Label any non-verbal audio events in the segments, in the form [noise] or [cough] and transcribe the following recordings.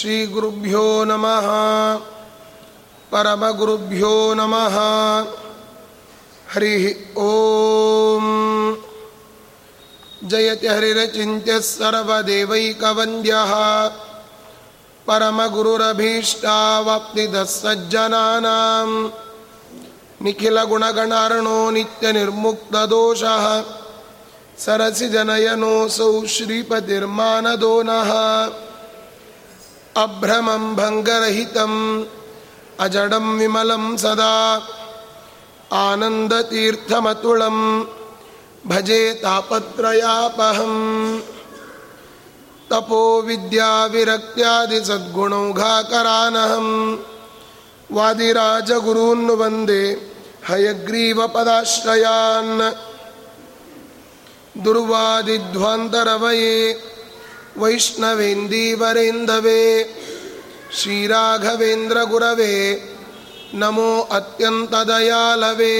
श्रीगुरुभ्यो नमः। परमगुरुभ्यो नमः। हरिः ॐ जयति हरिरचिन्त्यः सर्वदेवैकवन्द्यः। परमगुरुरभीष्टावाप्तिदः सज्जनानां निखिलगुणगणार्णो नित्यनिर्मुक्तदोषः। सरसिजनयनोऽसौ श्रीपतिर्मानदो नः। अभ्रमं भङ्गरहितम् अजडं विमलं सदा आनन्दतीर्थमतुलं भजे तापत्रयापहम् तपो विद्याविरक्त्यादिसद्गुणौघाकरानहं वादिराजगुरून् वन्दे हयग्रीवपदाश्रयान् दुर्वादिध्वान्तरवये वैष्णवेन्दीवरेन्दवे श्रीराघवेन्द्रगुरवे नमो अत्यन्तदयालवे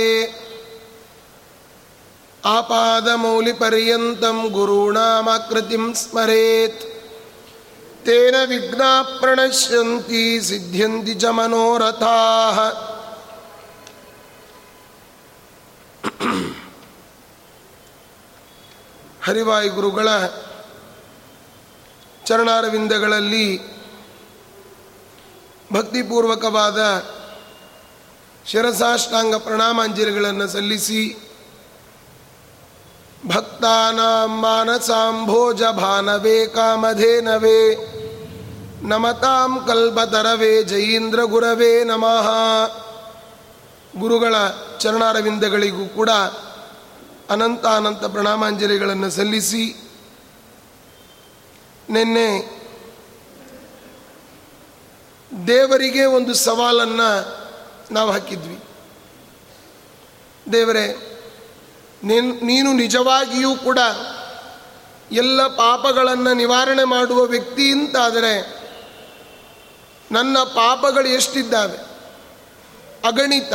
आपादमौलिपर्यन्तं गुरूणामाकृतिं स्मरेत् तेन विघ्नाः प्रणश्यन्ति सिद्ध्यन्ति च मनोरथाः ಹರಿವಾಯು ಗುರುಗಳ ಚರಣಾರವಿಂದಗಳಲ್ಲಿ ಭಕ್ತಿಪೂರ್ವಕವಾದ ಶಿರಸಾಷ್ಟಾಂಗ ಪ್ರಣಾಮಾಂಜಲಿಗಳನ್ನು ಸಲ್ಲಿಸಿ ಭಕ್ತಾನಾಂ ಮಾನಸಾಂಭೋಜ ಭಾನವೇ ಕಾಮಧೇನವೇ ನಮತಾಂ ಕಲ್ಪತರವೇ ಜಯೀಂದ್ರ ಗುರವೇ ನಮಃ. ಗುರುಗಳ ಚರಣಾರವಿಂದಗಳಿಗೂ ಕೂಡ ಅನಂತ ಅನಂತ ಪ್ರಣಾಮಾಂಜಲಿಗಳನ್ನು ಸಲ್ಲಿಸಿ ನಿನ್ನೆ ದೇವರಿಗೆ ಒಂದು ಸವಾಲನ್ನು ನಾವು ಹಾಕಿದ್ವಿ. ದೇವರೇ, ನೀನು ನಿಜವಾಗಿಯೂ ಕೂಡ ಎಲ್ಲ ಪಾಪಗಳನ್ನು ನಿವಾರಣೆ ಮಾಡುವ ವ್ಯಕ್ತಿ ಅಂತಾದರೆ ನನ್ನ ಪಾಪಗಳು ಎಷ್ಟಿದ್ದಾವೆ? ಅಗಣಿತ.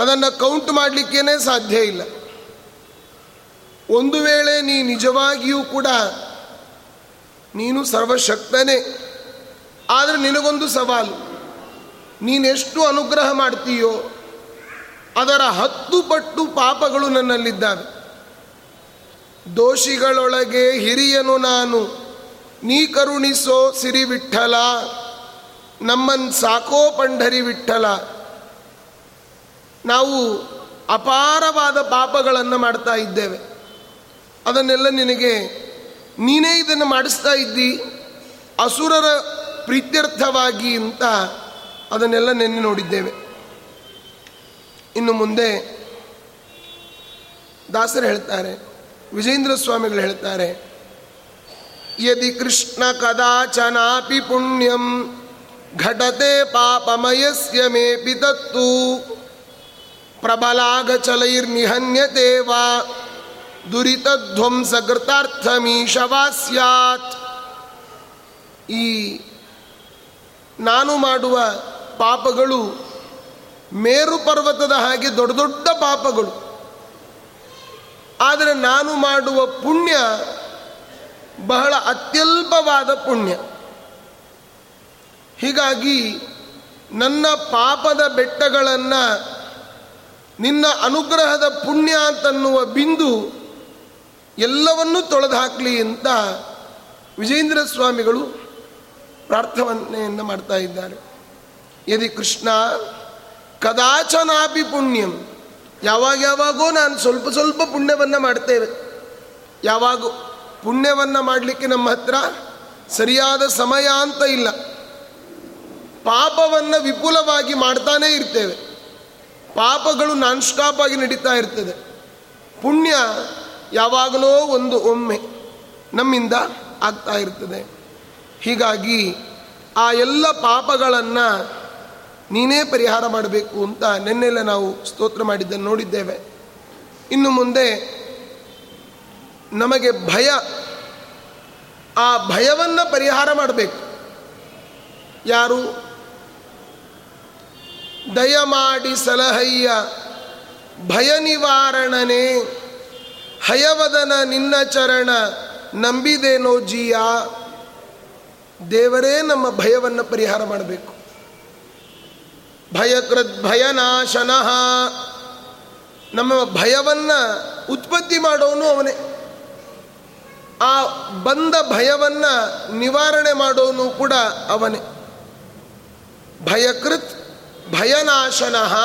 ಅದನ್ನು ಕೌಂಟ್ ಮಾಡಲಿಕ್ಕೇನೆ ಸಾಧ್ಯ ಇಲ್ಲ. ಒಂದು ವೇಳೆ ನೀ ನಿಜವಾಗಿಯೂ ಕೂಡ ನೀನು ಸರ್ವಶಕ್ತನೇ. ಆದರೆ ನಿನಗೊಂದು ಸವಾಲು. ನೀನೆಷ್ಟು ಅನುಗ್ರಹ ಮಾಡ್ತೀಯೋ, ಅದರ ಹತ್ತು ಪಟ್ಟು ಪಾಪಗಳು ನನ್ನಲ್ಲಿದ್ದಾವೆ. ದೋಷಿಗಳೊಳಗೆ ಹಿರಿಯನು ನಾನು. ನೀ ಕರುಣಿಸೋ ಸಿರಿ ವಿಠಲ, ನಮ್ಮನ್ ಸಾಕೋ ಪಂಢರಿ ವಿಠಲ. ನಾವು ಅಪಾರವಾದ ಪಾಪಗಳನ್ನು ಮಾಡ್ತಾ ಇದ್ದೇವೆ. ಅದನ್ನೆಲ್ಲ ನಿನಗೆ ನೀನೇ ಇದನ್ನು ಮಾಡಿಸ್ತಾ ಇದ್ದಿ? ಅಸುರರ ಪ್ರೀತ್ಯರ್ಥವಾಗಿ ಅಂತ ಅದನ್ನೆಲ್ಲ ನೆನ್ನೆ ನೋಡಿದ್ದೇವೆ. ಇನ್ನು ಮುಂದೆ ದಾಸರು ಹೇಳ್ತಾರೆ ವಿಜೇಂದ್ರ ಸ್ವಾಮಿಗಳು ಹೇಳ್ತಾರೆ, ಯದಿ ಕೃಷ್ಣ ಕದಾಚನಾಪಿ ಪುಣ್ಯಂ, ಘಟತೆ ಪಾಪಮಯಸ್ಯ ಮೇಪಿ ತತ್ತು ಪ್ರಬಲಾಗಚಲೈರ್ನಿಹನ್ಯತೆ ವಾ ದುರಿತಧ್ವಂಸಕೃತಾರ್ಥಮೀಶವಾ ಸ್ಯಾತ್ ಈ ನಾನು ಮಾಡುವ ಪಾಪಗಳು ಮೇರು ಪರ್ವತದ ಹಾಗೆ ದೊಡ್ಡ ದೊಡ್ಡ ಪಾಪಗಳು. ಆದರೆ ನಾನು ಮಾಡುವ ಪುಣ್ಯ ಬಹಳ ಅತ್ಯಲ್ಪವಾದ ಪುಣ್ಯ. ಹೀಗಾಗಿ ನನ್ನ ಪಾಪದ ಬೆಟ್ಟಗಳನ್ನು ನಿನ್ನ ಅನುಗ್ರಹದ ಪುಣ್ಯ ಅಂತನ್ನುವ ಬಿಂದು ಎಲ್ಲವನ್ನೂ ತೊಳೆದು ಹಾಕಲಿ ಅಂತ ವಿಜೇಂದ್ರ ಸ್ವಾಮಿಗಳು ಪ್ರಾರ್ಥನೆಯನ್ನು ಮಾಡ್ತಾ ಇದ್ದಾರೆ. ಯದಿ ಕೃಷ್ಣ ಕದಾಚನಾಪಿ ಪುಣ್ಯಂ. ಯಾವಾಗ ಯಾವಾಗೋ ನಾನು ಸ್ವಲ್ಪ ಸ್ವಲ್ಪ ಪುಣ್ಯವನ್ನು ಮಾಡ್ತೇವೆ. ಯಾವಾಗ ಪುಣ್ಯವನ್ನು ಮಾಡಲಿಕ್ಕೆ ನಮ್ಮ ಹತ್ರ ಸರಿಯಾದ ಸಮಯ ಅಂತ ಇಲ್ಲ. ಪಾಪವನ್ನು ವಿಪುಲವಾಗಿ ಮಾಡ್ತಾನೇ ಇರ್ತೇವೆ. ಪಾಪಗಳು ನಾನ್ ಸ್ಟಾಪ್ ಆಗಿ ನಡೀತಾ ಇರ್ತದೆ. ಪುಣ್ಯ ಯಾವಾಗಲೋ ಒಂದು ಒಮ್ಮೆ ನಮ್ಮಿಂದ ಆಗ್ತಾ ಇರ್ತದೆ. ಹೀಗಾಗಿ ಆ ಎಲ್ಲ ಪಾಪಗಳನ್ನು ನೀನೇ ಪರಿಹಾರ ಮಾಡಬೇಕು ಅಂತ ನಿನ್ನೆಲ್ಲ ನಾವು ಸ್ತೋತ್ರ ಮಾಡಿದ್ದನ್ನು ನೋಡಿದ್ದೇವೆ. ಇನ್ನು ಮುಂದೆ ನಮಗೆ ಭಯ, ಆ ಭಯವನ್ನು ಪರಿಹಾರ ಮಾಡಬೇಕು. ಯಾರು? ದಯಮಾಡಿ ಸಲಹಯ್ಯ ಭಯ ನಿವಾರಣನೆ ಹಯವದನ ನಿನ್ನ ಚರಣ ನಂಬಿದೇನೋ ಜೀಯ? ದೇವರೇ, ನಮ್ಮ ಭಯವನ್ನು ಪರಿಹಾರ ಮಾಡಬೇಕು. ಭಯಕೃತ್ ಭಯನಾಶನಃ. ನಮ್ಮ ಭಯವನ್ನು ಉತ್ಪತ್ತಿ ಮಾಡೋನು ಅವನೇ. ಆ ಬಂದ ಭಯವನ್ನು ನಿವಾರಣೆ ಮಾಡೋನು ಕೂಡ ಅವನೇ. ಭಯಕೃತ್ ಭಯನಾಶನಃ.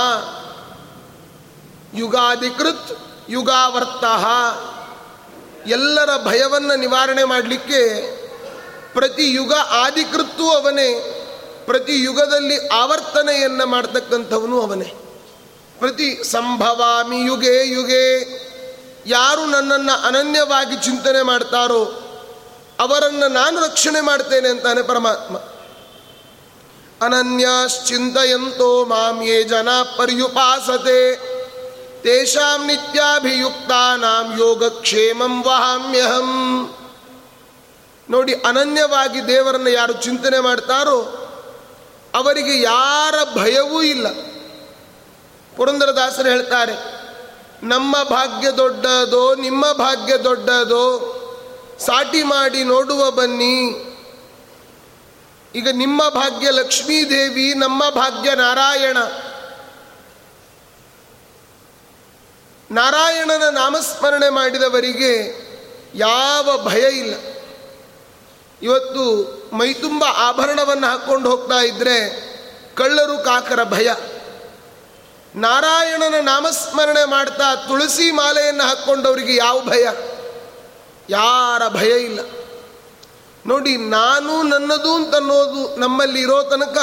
ಯುಗಾಧಿಕೃತ್ ಯುಗಾವರ್ತ ಎಲ್ಲರ ಭಯವನ್ನು ನಿವಾರಣೆ ಮಾಡಲಿಕ್ಕೆ ಪ್ರತಿ ಯುಗ ಆದಿಕೃತ್ತು ಅವನೇ, ಪ್ರತಿ ಯುಗದಲ್ಲಿ ಆವರ್ತನೆಯನ್ನು ಮಾಡ್ತಕ್ಕಂಥವನು ಅವನೇ. ಪ್ರತಿ ಸಂಭವಾಮಿ ಯುಗೆ ಯುಗೆ ಯಾರು ನನ್ನನ್ನು ಅನನ್ಯವಾಗಿ ಚಿಂತನೆ ಮಾಡ್ತಾರೋ ಅವರನ್ನು ನಾನು ರಕ್ಷಣೆ ಮಾಡ್ತೇನೆ ಅಂತಾನೆ ಪರಮಾತ್ಮ. ಅನನ್ಯಾಶ್ಚಿಂತೆಯಂತೋ ಮಾಂ ಯೇ ಜನ ಪರ್ಯುಪಾಸತೆ. ತೇಷಾಂ ನಿತ್ಯಾಭಿಯುಕ್ತಾನಾಂ ಯೋಗಕ್ಷೇಮಂ ವಹಾಮ್ಯಹಂ ನೋಡಿ, ಅನನ್ಯವಾಗಿ ದೇವರನ್ನು ಯಾರು ಚಿಂತನೆ ಮಾಡ್ತಾರೋ, ಅವರಿಗೆ ಯಾರ ಭಯವೂ ಇಲ್ಲ. ಪುರಂದರದಾಸರು ಹೇಳ್ತಾರೆ, ನಮ್ಮ ಭಾಗ್ಯ ದೊಡ್ಡದೋ, ನಿಮ್ಮ ಭಾಗ್ಯ ದೊಡ್ಡದೋ, ಸಾಟಿ ಮಾಡಿ ನೋಡುವ ಬನ್ನಿ. ಈಗ ನಿಮ್ಮ ಭಾಗ್ಯ ಲಕ್ಷ್ಮೀದೇವಿ, ನಮ್ಮ ಭಾಗ್ಯ ನಾರಾಯಣ ನಾರಾಯಣನ ನಾಮಸ್ಮರಣೆ ಮಾಡಿದವರಿಗೆ ಯಾವ ಭಯ ಇಲ್ಲ. ಇವತ್ತು ಮೈತುಂಬ ಆಭರಣವನ್ನು ಹಾಕ್ಕೊಂಡು ಹೋಗ್ತಾ ಇದ್ರೆ ಕಳ್ಳರು ಕಾಕರ ಭಯ. ನಾರಾಯಣನ ನಾಮಸ್ಮರಣೆ ಮಾಡ್ತಾ ತುಳಸಿ ಮಾಲೆಯನ್ನು ಹಾಕ್ಕೊಂಡವರಿಗೆ ಯಾವ ಭಯ? ಯಾರ ಭಯ ಇಲ್ಲ. ನೋಡಿ, ನಾನು ನನ್ನದು ಅಂತನ್ನೋದು ನಮ್ಮಲ್ಲಿ ಇರೋ ತನಕ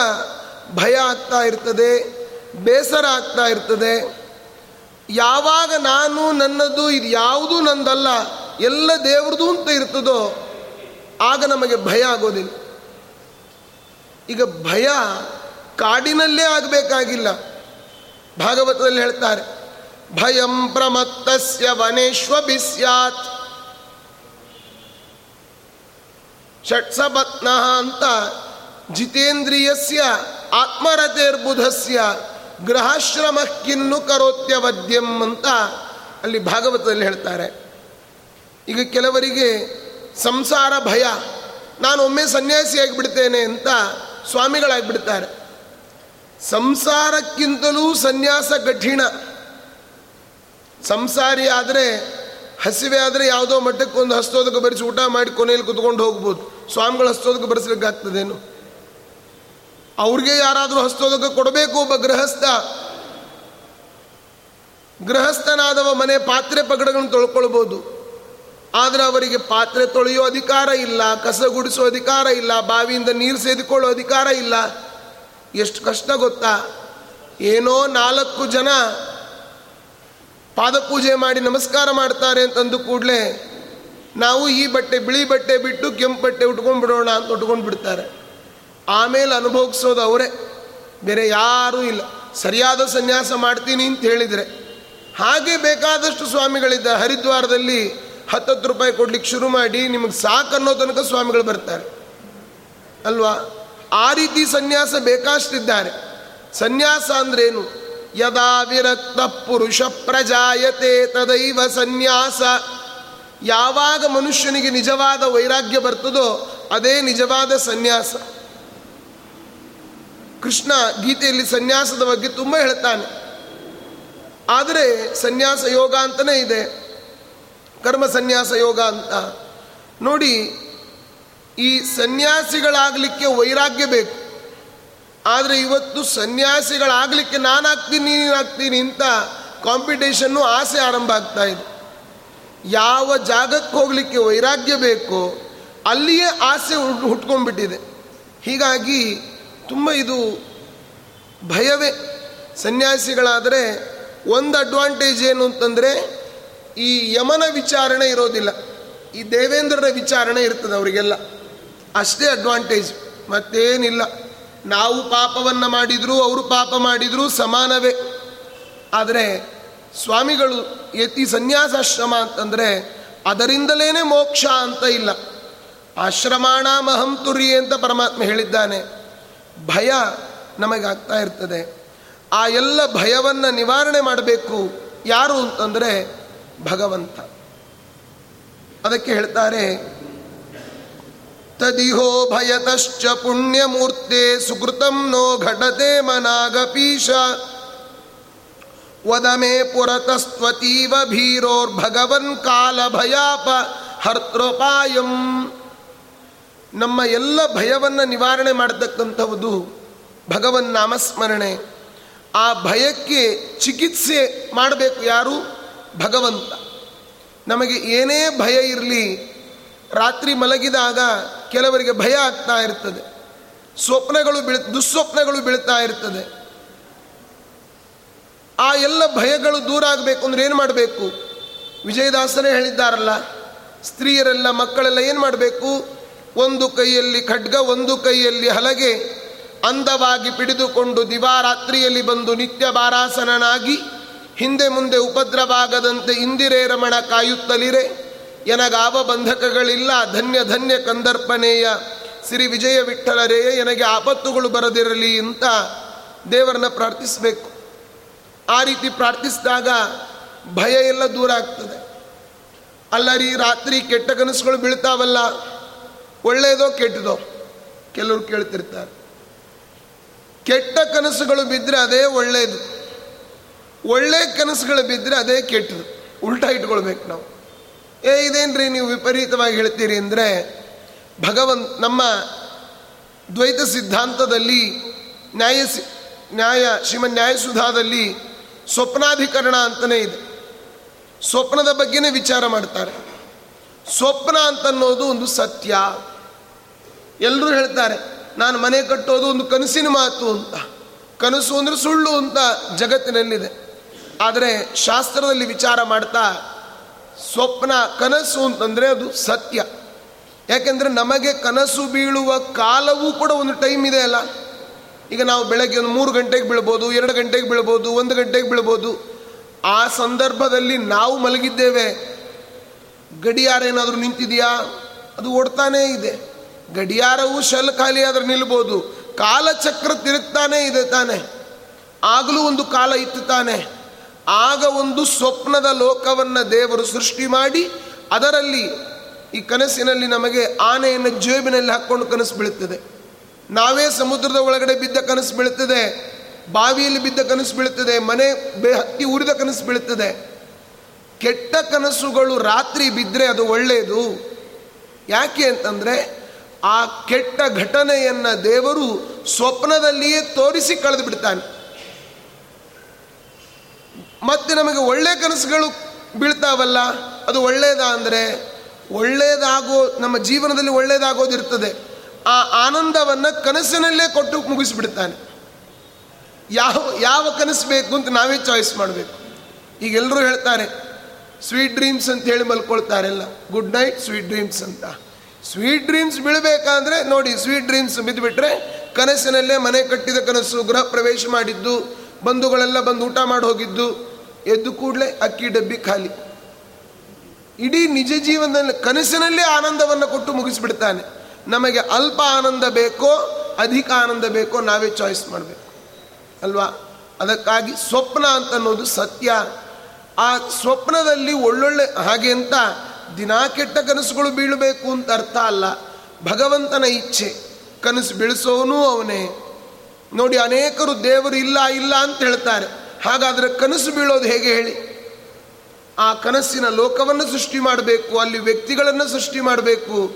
ಭಯ ಆಗ್ತಾ ಇರ್ತದೆ, ಬೇಸರ ಆಗ್ತಾ ಇರ್ತದೆ. ಯಾವಾಗ ನಾನು ನನ್ನದು, ಇದು ಯಾವುದೂ ನಂದಲ್ಲ, ಎಲ್ಲ ದೇವ್ರದ್ದು ಅಂತ ಇರ್ತದೋ, ಆಗ ನಮಗೆ ಭಯ ಆಗೋದಿಲ್ಲ. ಈಗ ಭಯ ಕಾಡಿನಲ್ಲೇ ಆಗಬೇಕಾಗಿಲ್ಲ. ಭಾಗವತದಲ್ಲಿ ಹೇಳ್ತಾರೆ, ಭಯಂ ಪ್ರಮತ್ತಸ್ಯ ವನೇಶ್ವ ಬಿಸ್ಯಾತ್ ಷಟ್ಸಪತ್ನ ಅಂತ ಜಿತೇಂದ್ರಿಯಸ್ಯ ಆತ್ಮರತೇರ್ಬುಧಸ್ಯ ಗೃಹಾಶ್ರಮ ಕಿನ್ನು ಕರೋತ್ಯವದ್ಯಂ ಅಂತ ಅಲ್ಲಿ ಭಾಗವತದಲ್ಲಿ ಹೇಳ್ತಾರೆ. ಈಗ ಕೆಲವರಿಗೆ ಸಂಸಾರ ಭಯ, ನಾನು ಒಮ್ಮೆ ಸನ್ಯಾಸಿಯಾಗಿ ಬಿಡ್ತೇನೆ ಅಂತ ಸ್ವಾಮಿಗಳಾಗಿಬಿಡ್ತಾರೆ. ಸಂಸಾರಕ್ಕಿಂತಲೂ ಸನ್ಯಾಸ ಕಠಿಣ. ಸಂಸಾರಿ ಆದರೆ, ಹಸಿವೆ ಆದರೆ ಯಾವುದೋ ಮಟ್ಟಕ್ಕೆ ಒಂದು ಹಸ್ತೋದಕ್ಕೆ ಬರೆಸಿ ಊಟ ಮಾಡಿ ಕೊನೆಯಲ್ಲಿ ಕುತ್ಕೊಂಡು ಹೋಗ್ಬೋದು. ಸ್ವಾಮಿಗಳು ಹಸ್ತೋದಕ್ಕೆ ಬರೆಸ್ಲಿಕ್ಕಾಗ್ತದೇನು ಅವ್ರಿಗೆ ಯಾರಾದರೂ ಹಸ್ತೋದಕ್ಕೆ ಕೊಡಬೇಕು ಒಬ್ಬ ಗೃಹಸ್ಥ. ಗೃಹಸ್ಥನಾದವ ಮನೆ ಪಾತ್ರೆ ಪಗಡಗಳನ್ನು ತೊಳ್ಕೊಳ್ಬೋದು. ಆದರೆ ಅವರಿಗೆ ಪಾತ್ರೆ ತೊಳೆಯೋ ಅಧಿಕಾರ ಇಲ್ಲ, ಕಸ ಗುಡಿಸೋ ಅಧಿಕಾರ ಇಲ್ಲ, ಬಾವಿಯಿಂದ ನೀರು ಸೇದಿಕೊಳ್ಳೋ ಅಧಿಕಾರ ಇಲ್ಲ. ಎಷ್ಟು ಕಷ್ಟ ಗೊತ್ತಾ? ಏನೋ ನಾಲ್ಕು ಜನ ಪಾದಪೂಜೆ ಮಾಡಿ ನಮಸ್ಕಾರ ಮಾಡ್ತಾರೆ ಅಂತಂದು ಕೂಡಲೇ ನಾವು ಈ ಬಟ್ಟೆ ಬಿಳಿ ಬಟ್ಟೆ ಬಿಟ್ಟು ಕೆಂಪು ಬಟ್ಟೆ ಉಟ್ಕೊಂಡ್ಬಿಡೋಣ ಅಂತ ಉಟ್ಕೊಂಡು ಬಿಡ್ತಾರೆ ಆಮೇಲೆ ಅನುಭವಿಸೋದು ಅವರೇ. ಬೇರೆ ಯಾರೂ ಇಲ್ಲ. ಸರಿಯಾದ ಸನ್ಯಾಸ ಮಾಡ್ತೀನಿ ಅಂತ ಹೇಳಿದರೆ ಹಾಗೆ ಬೇಕಾದಷ್ಟು ಸ್ವಾಮಿಗಳಿದ್ದ ಹರಿದ್ವಾರದಲ್ಲಿ ಹತ್ತತ್ತು ರೂಪಾಯಿ ಕೊಡ್ಲಿಕ್ಕೆ ಶುರು ಮಾಡಿ ನಿಮಗೆ ಸಾಕನ್ನೋ ತನಕ ಸ್ವಾಮಿಗಳು ಬರ್ತಾರೆ. ಅಲ್ವಾ? ಆ ರೀತಿ ಸನ್ಯಾಸ ಬೇಕಾಷ್ಟಿದ್ದಾರೆ. ಸನ್ಯಾಸ ಅಂದ್ರೇನು? ಯದಾ ವಿರಕ್ತ ಪುರುಷ ಪ್ರಜಾಯತೆ ತದೈವ ಸನ್ಯಾಸ. ಯಾವಾಗ ಮನುಷ್ಯನಿಗೆ ನಿಜವಾದ ವೈರಾಗ್ಯ ಬರ್ತದೋ ಅದೇ ನಿಜವಾದ ಸನ್ಯಾಸ. ಕೃಷ್ಣ ಗೀತೆಯಲ್ಲಿ ಸನ್ಯಾಸದ ಬಗ್ಗೆ ತುಂಬ ಹೇಳ್ತಾನೆ. ಆದರೆ ಸನ್ಯಾಸ ಯೋಗ ಅಂತಲೇ ಇದೆ. ಕರ್ಮ ಸನ್ಯಾಸ ಯೋಗ ಅಂತ. ನೋಡಿ, ಈ ಸನ್ಯಾಸಿಗಳಾಗಲಿಕ್ಕೆ ವೈರಾಗ್ಯ ಬೇಕು. ಆದರೆ ಇವತ್ತು ಸನ್ಯಾಸಿಗಳಾಗಲಿಕ್ಕೆ ನಾನಾಗ್ತೀನಿ, ನೀನಾಗ್ತೀನಿ ಅಂತ ಕಾಂಪಿಟೇಷನ್ನು ಆಸೆ ಆರಂಭ ಆಗ್ತಾ ಇದೆ. ಯಾವ ಜಾಗಕ್ಕೆ ಹೋಗಲಿಕ್ಕೆ ವೈರಾಗ್ಯ ಬೇಕೋ ಅಲ್ಲಿಯೇ ಆಸೆ ಹುಟ್ಕೊಂಡ್ಬಿಟ್ಟಿದೆ. ಹೀಗಾಗಿ ತುಂಬ ಇದು ಭಯವೇ. ಸನ್ಯಾಸಿಗಳಾದರೆ ಒಂದು ಅಡ್ವಾಂಟೇಜ್ ಏನು ಅಂತಂದರೆ ಈ ಯಮನ ವಿಚಾರಣೆ ಇರೋದಿಲ್ಲ. ಈ ದೇವೇಂದ್ರನ ವಿಚಾರಣೆ ಇರ್ತದೆ ಅವರಿಗೆಲ್ಲ. ಅಷ್ಟೇ ಅಡ್ವಾಂಟೇಜ್ ಮತ್ತೇನಿಲ್ಲ. ನಾವು ಪಾಪವನ್ನು ಮಾಡಿದರೂ ಅವರು ಪಾಪ ಮಾಡಿದರೂ ಸಮಾನವೇ. ಆದರೆ ಸ್ವಾಮಿಗಳು ಯತಿ ಸನ್ಯಾಸಾಶ್ರಮ ಅಂತಂದರೆ ಅದರಿಂದಲೇ ಮೋಕ್ಷ ಅಂತ ಇಲ್ಲ. ಆಶ್ರಮಾಣ ಮಹಂತುರಿ ಅಂತ ಪರಮಾತ್ಮ ಹೇಳಿದ್ದಾನೆ. ಭಯ ನಮಗಾಗ್ತಾ ಇರ್ತದೆ. ಆ ಎಲ್ಲ ಭಯವನ್ನು ನಿವಾರಣೆ ಮಾಡಬೇಕು ಯಾರು ಅಂತಂದರೆ ಭಗವಂತ. ಅದಕ್ಕೆ ಹೇಳ್ತಾರೆ, ತದಿಹೋ ಭಯತಶ್ಚ ಪುಣ್ಯಮೂರ್ತೆ ಸುಕೃತಂ ನೋ ಘಟತೆ ಮನಾಗಪೀಶ. ವದಮೇ ಪುರತಸ್ತ್ವತೀವ ಭೀರೋರ್ಭಗವನ್ ಕಾಲ ಭಯಾಪ ಹರ್ತೃಪಾಯಂ ನಮ್ಮ ಎಲ್ಲ ಭಯವನ್ನು ನಿವಾರಣೆ ಮಾಡತಕ್ಕಂಥವುದು ಭಗವನ್ ನಾಮಸ್ಮರಣೆ. ಆ ಭಯಕ್ಕೆ ಚಿಕಿತ್ಸೆ ಮಾಡಬೇಕು ಯಾರು? ಭಗವಂತ. ನಮಗೆ ಏನೇ ಭಯ ಇರಲಿ, ರಾತ್ರಿ ಮಲಗಿದಾಗ ಕೆಲವರಿಗೆ ಭಯ ಆಗ್ತಾ ಇರ್ತದೆ. ಸ್ವಪ್ನಗಳು ಬೀಳ, ದುಸ್ವಪ್ನಗಳು ಬೀಳ್ತಾ ಇರ್ತದೆ. ಆ ಎಲ್ಲ ಭಯಗಳು ದೂರ ಆಗಬೇಕು ಅಂದ್ರೆ ಏನು ಮಾಡಬೇಕು? ವಿಜಯದಾಸನೇ ಹೇಳಿದ್ದಾರಲ್ಲ, ಸ್ತ್ರೀಯರೆಲ್ಲ ಮಕ್ಕಳೆಲ್ಲ ಏನು ಮಾಡಬೇಕು? ಒಂದು ಕೈಯಲ್ಲಿ ಖಡ್ಗ, ಒಂದು ಕೈಯಲ್ಲಿ ಹಲಗೆ ಅಂದವಾಗಿ ಪಿಡಿದುಕೊಂಡು ದಿವಾರಾತ್ರಿಯಲ್ಲಿ ಬಂದು ನಿತ್ಯ ಬಾರಾಸನನಾಗಿ ಹಿಂದೆ ಮುಂದೆ ಉಪದ್ರವಾಗದಂತೆ ಇಂದಿರೇ ರಮಣ ಕಾಯುತ್ತಲಿರೆ. ಎನಗಾವ ಬಂಧಕಗಳಿಲ್ಲ, ಧನ್ಯ ಧನ್ಯ ಕಂದರ್ಪಣೆಯ ಶ್ರೀ ವಿಜಯ ವಿಠಲರೇ ಎನಗೆ ಆಪತ್ತುಗಳು ಬರದಿರಲಿ ಅಂತ ದೇವರನ್ನ ಪ್ರಾರ್ಥಿಸಬೇಕು. ಆ ರೀತಿ ಪ್ರಾರ್ಥಿಸಿದಾಗ ಭಯ ಎಲ್ಲ ದೂರ ಆಗ್ತದೆ. ಅಲ್ಲರಿ, ರಾತ್ರಿ ಕೆಟ್ಟ ಕನಸುಗಳು ಬೀಳ್ತಾವಲ್ಲ ಒಳ್ಳೆಯದೋ ಕೆಟ್ಟದೋ ಕೆಲವರು ಕೇಳ್ತಿರ್ತಾರೆ. ಕೆಟ್ಟ ಕನಸುಗಳು ಬಿದ್ದರೆ ಅದೇ ಒಳ್ಳೆಯದು. ಒಳ್ಳೆ ಕನಸುಗಳು ಬಿದ್ದರೆ ಅದೇ ಕೆಟ್ಟದು. ಉಲ್ಟಾ ಇಟ್ಕೊಳ್ಬೇಕು ನಾವು. ಏ, ಇದೇನ್ರಿ ನೀವು ವಿಪರೀತವಾಗಿ ಹೇಳ್ತೀರಿ ಅಂದರೆ ಭಗವಂತ ನಮ್ಮ ದ್ವೈತ ಸಿದ್ಧಾಂತದಲ್ಲಿ ನ್ಯಾಯ ನ್ಯಾಯ, ಶ್ರೀಮನ್ ನ್ಯಾಯಸುಧಾದಲ್ಲಿ ಸ್ವಪ್ನಾಧಿಕರಣ ಅಂತಲೇ ಇದೆ. ಸ್ವಪ್ನದ ಬಗ್ಗೆನೇ ವಿಚಾರ ಮಾಡ್ತಾರೆ. ಸ್ವಪ್ನ ಅಂತನ್ನೋದು ಒಂದು ಸತ್ಯ. ಎಲ್ಲರೂ ಹೇಳ್ತಾರೆ, ನಾನು ಮನೆ ಕಟ್ಟೋದು ಒಂದು ಕನಸಿನ ಮಾತು ಅಂತ. ಕನಸು ಅಂದರೆ ಸುಳ್ಳು ಅಂತ ಜಗತ್ತಿನಲ್ಲಿದೆ. ಆದರೆ ಶಾಸ್ತ್ರದಲ್ಲಿ ವಿಚಾರ ಮಾಡ್ತಾ, ಸ್ವಪ್ನ ಕನಸು ಅಂತಂದರೆ ಅದು ಸತ್ಯ. ಯಾಕೆಂದರೆ ನಮಗೆ ಕನಸು ಬೀಳುವ ಕಾಲವೂ ಕೂಡ ಒಂದು ಟೈಮ್ ಇದೆ ಅಲ್ಲ. ಈಗ ನಾವು ಬೆಳಗ್ಗೆ ಒಂದು ಮೂರು ಗಂಟೆಗೆ ಬೀಳ್ಬೋದು, ಎರಡು ಗಂಟೆಗೆ ಬೀಳ್ಬೋದು, ಒಂದು ಗಂಟೆಗೆ ಬೀಳ್ಬೋದು. ಆ ಸಂದರ್ಭದಲ್ಲಿ ನಾವು ಮಲಗಿದ್ದೇವೆ. ಗಡಿಯಾರ ಏನಾದರೂ ನಿಂತಿದೆಯಾ? ಅದು ಓಡ್ತಾನೇ ಇದೆ. ಗಡಿಯಾರವು ಶಲ್ ಖಾಲಿ ಆದ್ರೆ ನಿಲ್ಬೋದು. ಕಾಲಚಕ್ರ ತಿರುಗ್ತಾನೆ ಇದೆ ತಾನೆ. ಆಗಲೂ ಒಂದು ಕಾಲ ಇತ್ತು ತಾನೆ. ಆಗ ಒಂದು ಸ್ವಪ್ನದ ಲೋಕವನ್ನು ದೇವರು ಸೃಷ್ಟಿ ಮಾಡಿ, ಅದರಲ್ಲಿ ಈ ಕನಸಿನಲ್ಲಿ ನಮಗೆ ಆನೆಯನ್ನು ಜೇಬಿನಲ್ಲಿ ಹಾಕ್ಕೊಂಡು ಕನಸು ಬೀಳುತ್ತದೆ. ನಾವೇ ಸಮುದ್ರದ ಒಳಗಡೆ ಬಿದ್ದ ಕನಸು ಬೀಳುತ್ತದೆ. ಬಾವಿಯಲ್ಲಿ ಬಿದ್ದ ಕನಸು ಬೀಳುತ್ತದೆ. ಮನೆ ಬೇ, ಹತ್ತಿ ಉರಿದ ಕನಸು ಬೀಳುತ್ತದೆ. ಕೆಟ್ಟ ಕನಸುಗಳು ರಾತ್ರಿ ಬಿದ್ದರೆ ಅದು ಒಳ್ಳೆಯದು. ಯಾಕೆ ಅಂತಂದರೆ ಆ ಕೆಟ್ಟ ಘಟನೆಯನ್ನು ದೇವರು ಸ್ವಪ್ನದಲ್ಲಿಯೇ ತೋರಿಸಿ ಕಳೆದು ಬಿಡ್ತಾನೆ. ಮತ್ತೆ ನಮಗೆ ಒಳ್ಳೆ ಕನಸುಗಳು ಬೀಳ್ತಾವಲ್ಲ, ಅದು ಒಳ್ಳೆಯದಾ ಅಂದರೆ ಒಳ್ಳೆಯದಾಗೋ ನಮ್ಮ ಜೀವನದಲ್ಲಿ ಒಳ್ಳೆಯದಾಗೋದಿರ್ತದೆ ಆ ಆನಂದವನ್ನು ಕನಸಿನಲ್ಲೇ ಕೊಟ್ಟು ಮುಗಿಸಿಬಿಡ್ತಾನೆ ಯಾವ ಯಾವ ಕನಸು ಬೇಕು ಅಂತ ನಾವೇ ಚಾಯ್ಸ್ ಮಾಡಬೇಕು. ಈಗ ಎಲ್ಲರೂ ಹೇಳ್ತಾರೆ ಸ್ವೀಟ್ ಡ್ರೀಮ್ಸ್ ಅಂತ ಹೇಳಿ ಮಲ್ಕೊಳ್ತಾರೆಲ್ಲ. ಗುಡ್ ನೈಟ್ ಸ್ವೀಟ್ ಡ್ರೀಮ್ಸ್ ಅಂತ. ಸ್ವೀಟ್ ಡ್ರೀಮ್ಸ್ ಬೀಳಬೇಕಂದ್ರೆ ನೋಡಿ ಸ್ವೀಟ್ ಡ್ರೀಮ್ಸ್ ಬಿದ್ದುಬಿಟ್ರೆ ಕನಸಿನಲ್ಲೇ ಮನೆ ಕಟ್ಟಿದ ಕನಸು, ಗೃಹ ಪ್ರವೇಶ ಮಾಡಿದ್ದು, ಬಂಧುಗಳೆಲ್ಲ ಬಂದು ಊಟ ಮಾಡಿ ಹೋಗಿದ್ದು, ಎದ್ದು ಕೂಡಲೇ ಅಕ್ಕಿ ಡಬ್ಬಿ ಖಾಲಿ. ಇಡೀ ನಿಜ ಜೀವನದಲ್ಲಿ, ಕನಸಿನಲ್ಲೇ ಆನಂದವನ್ನು ಕೊಟ್ಟು ಮುಗಿಸಿಬಿಡ್ತಾನೆ. ನಮಗೆ ಅಲ್ಪ ಆನಂದ ಬೇಕೋ, ಅಧಿಕ ಆನಂದ ಬೇಕೋ, ನಾವೇ ಚಾಯ್ಸ್ ಮಾಡಬೇಕು. ಅಲ್ವಾ? ಅದಕ್ಕಾಗಿ ಸ್ವಪ್ನ ಅಂತ ಅನ್ನೋದು ಸತ್ಯ. ಆ ಸ್ವಪ್ನದಲ್ಲಿ ಒಳ್ಳೊಳ್ಳೆ ಹಾಗೆ ಅಂತ ದಿನಾ ಕೆಟ್ಟ ಕನಸುಗಳು ಬೀಳಬೇಕು ಅಂತ ಅರ್ಥ ಅಲ್ಲ. ಭಗವಂತನ ಇಚ್ಛೆ. ಕನಸು ಬೀಳಿಸೋನು ಅವನೇ. ನೋಡಿ, ಅನೇಕರು ದೇವರು ಇಲ್ಲ ಇಲ್ಲ ಅಂತ ಹೇಳ್ತಾರೆ. ಹಾಗಾದರೆ ಕನಸು ಬೀಳೋದು ಹೇಗೆ ಹೇಳಿ? ಆ ಕನಸಿನ ಲೋಕವನ್ನು ಸೃಷ್ಟಿ ಮಾಡಬೇಕು, ಅಲ್ಲಿ ವ್ಯಕ್ತಿಗಳನ್ನು ಸೃಷ್ಟಿ ಮಾಡಬೇಕು,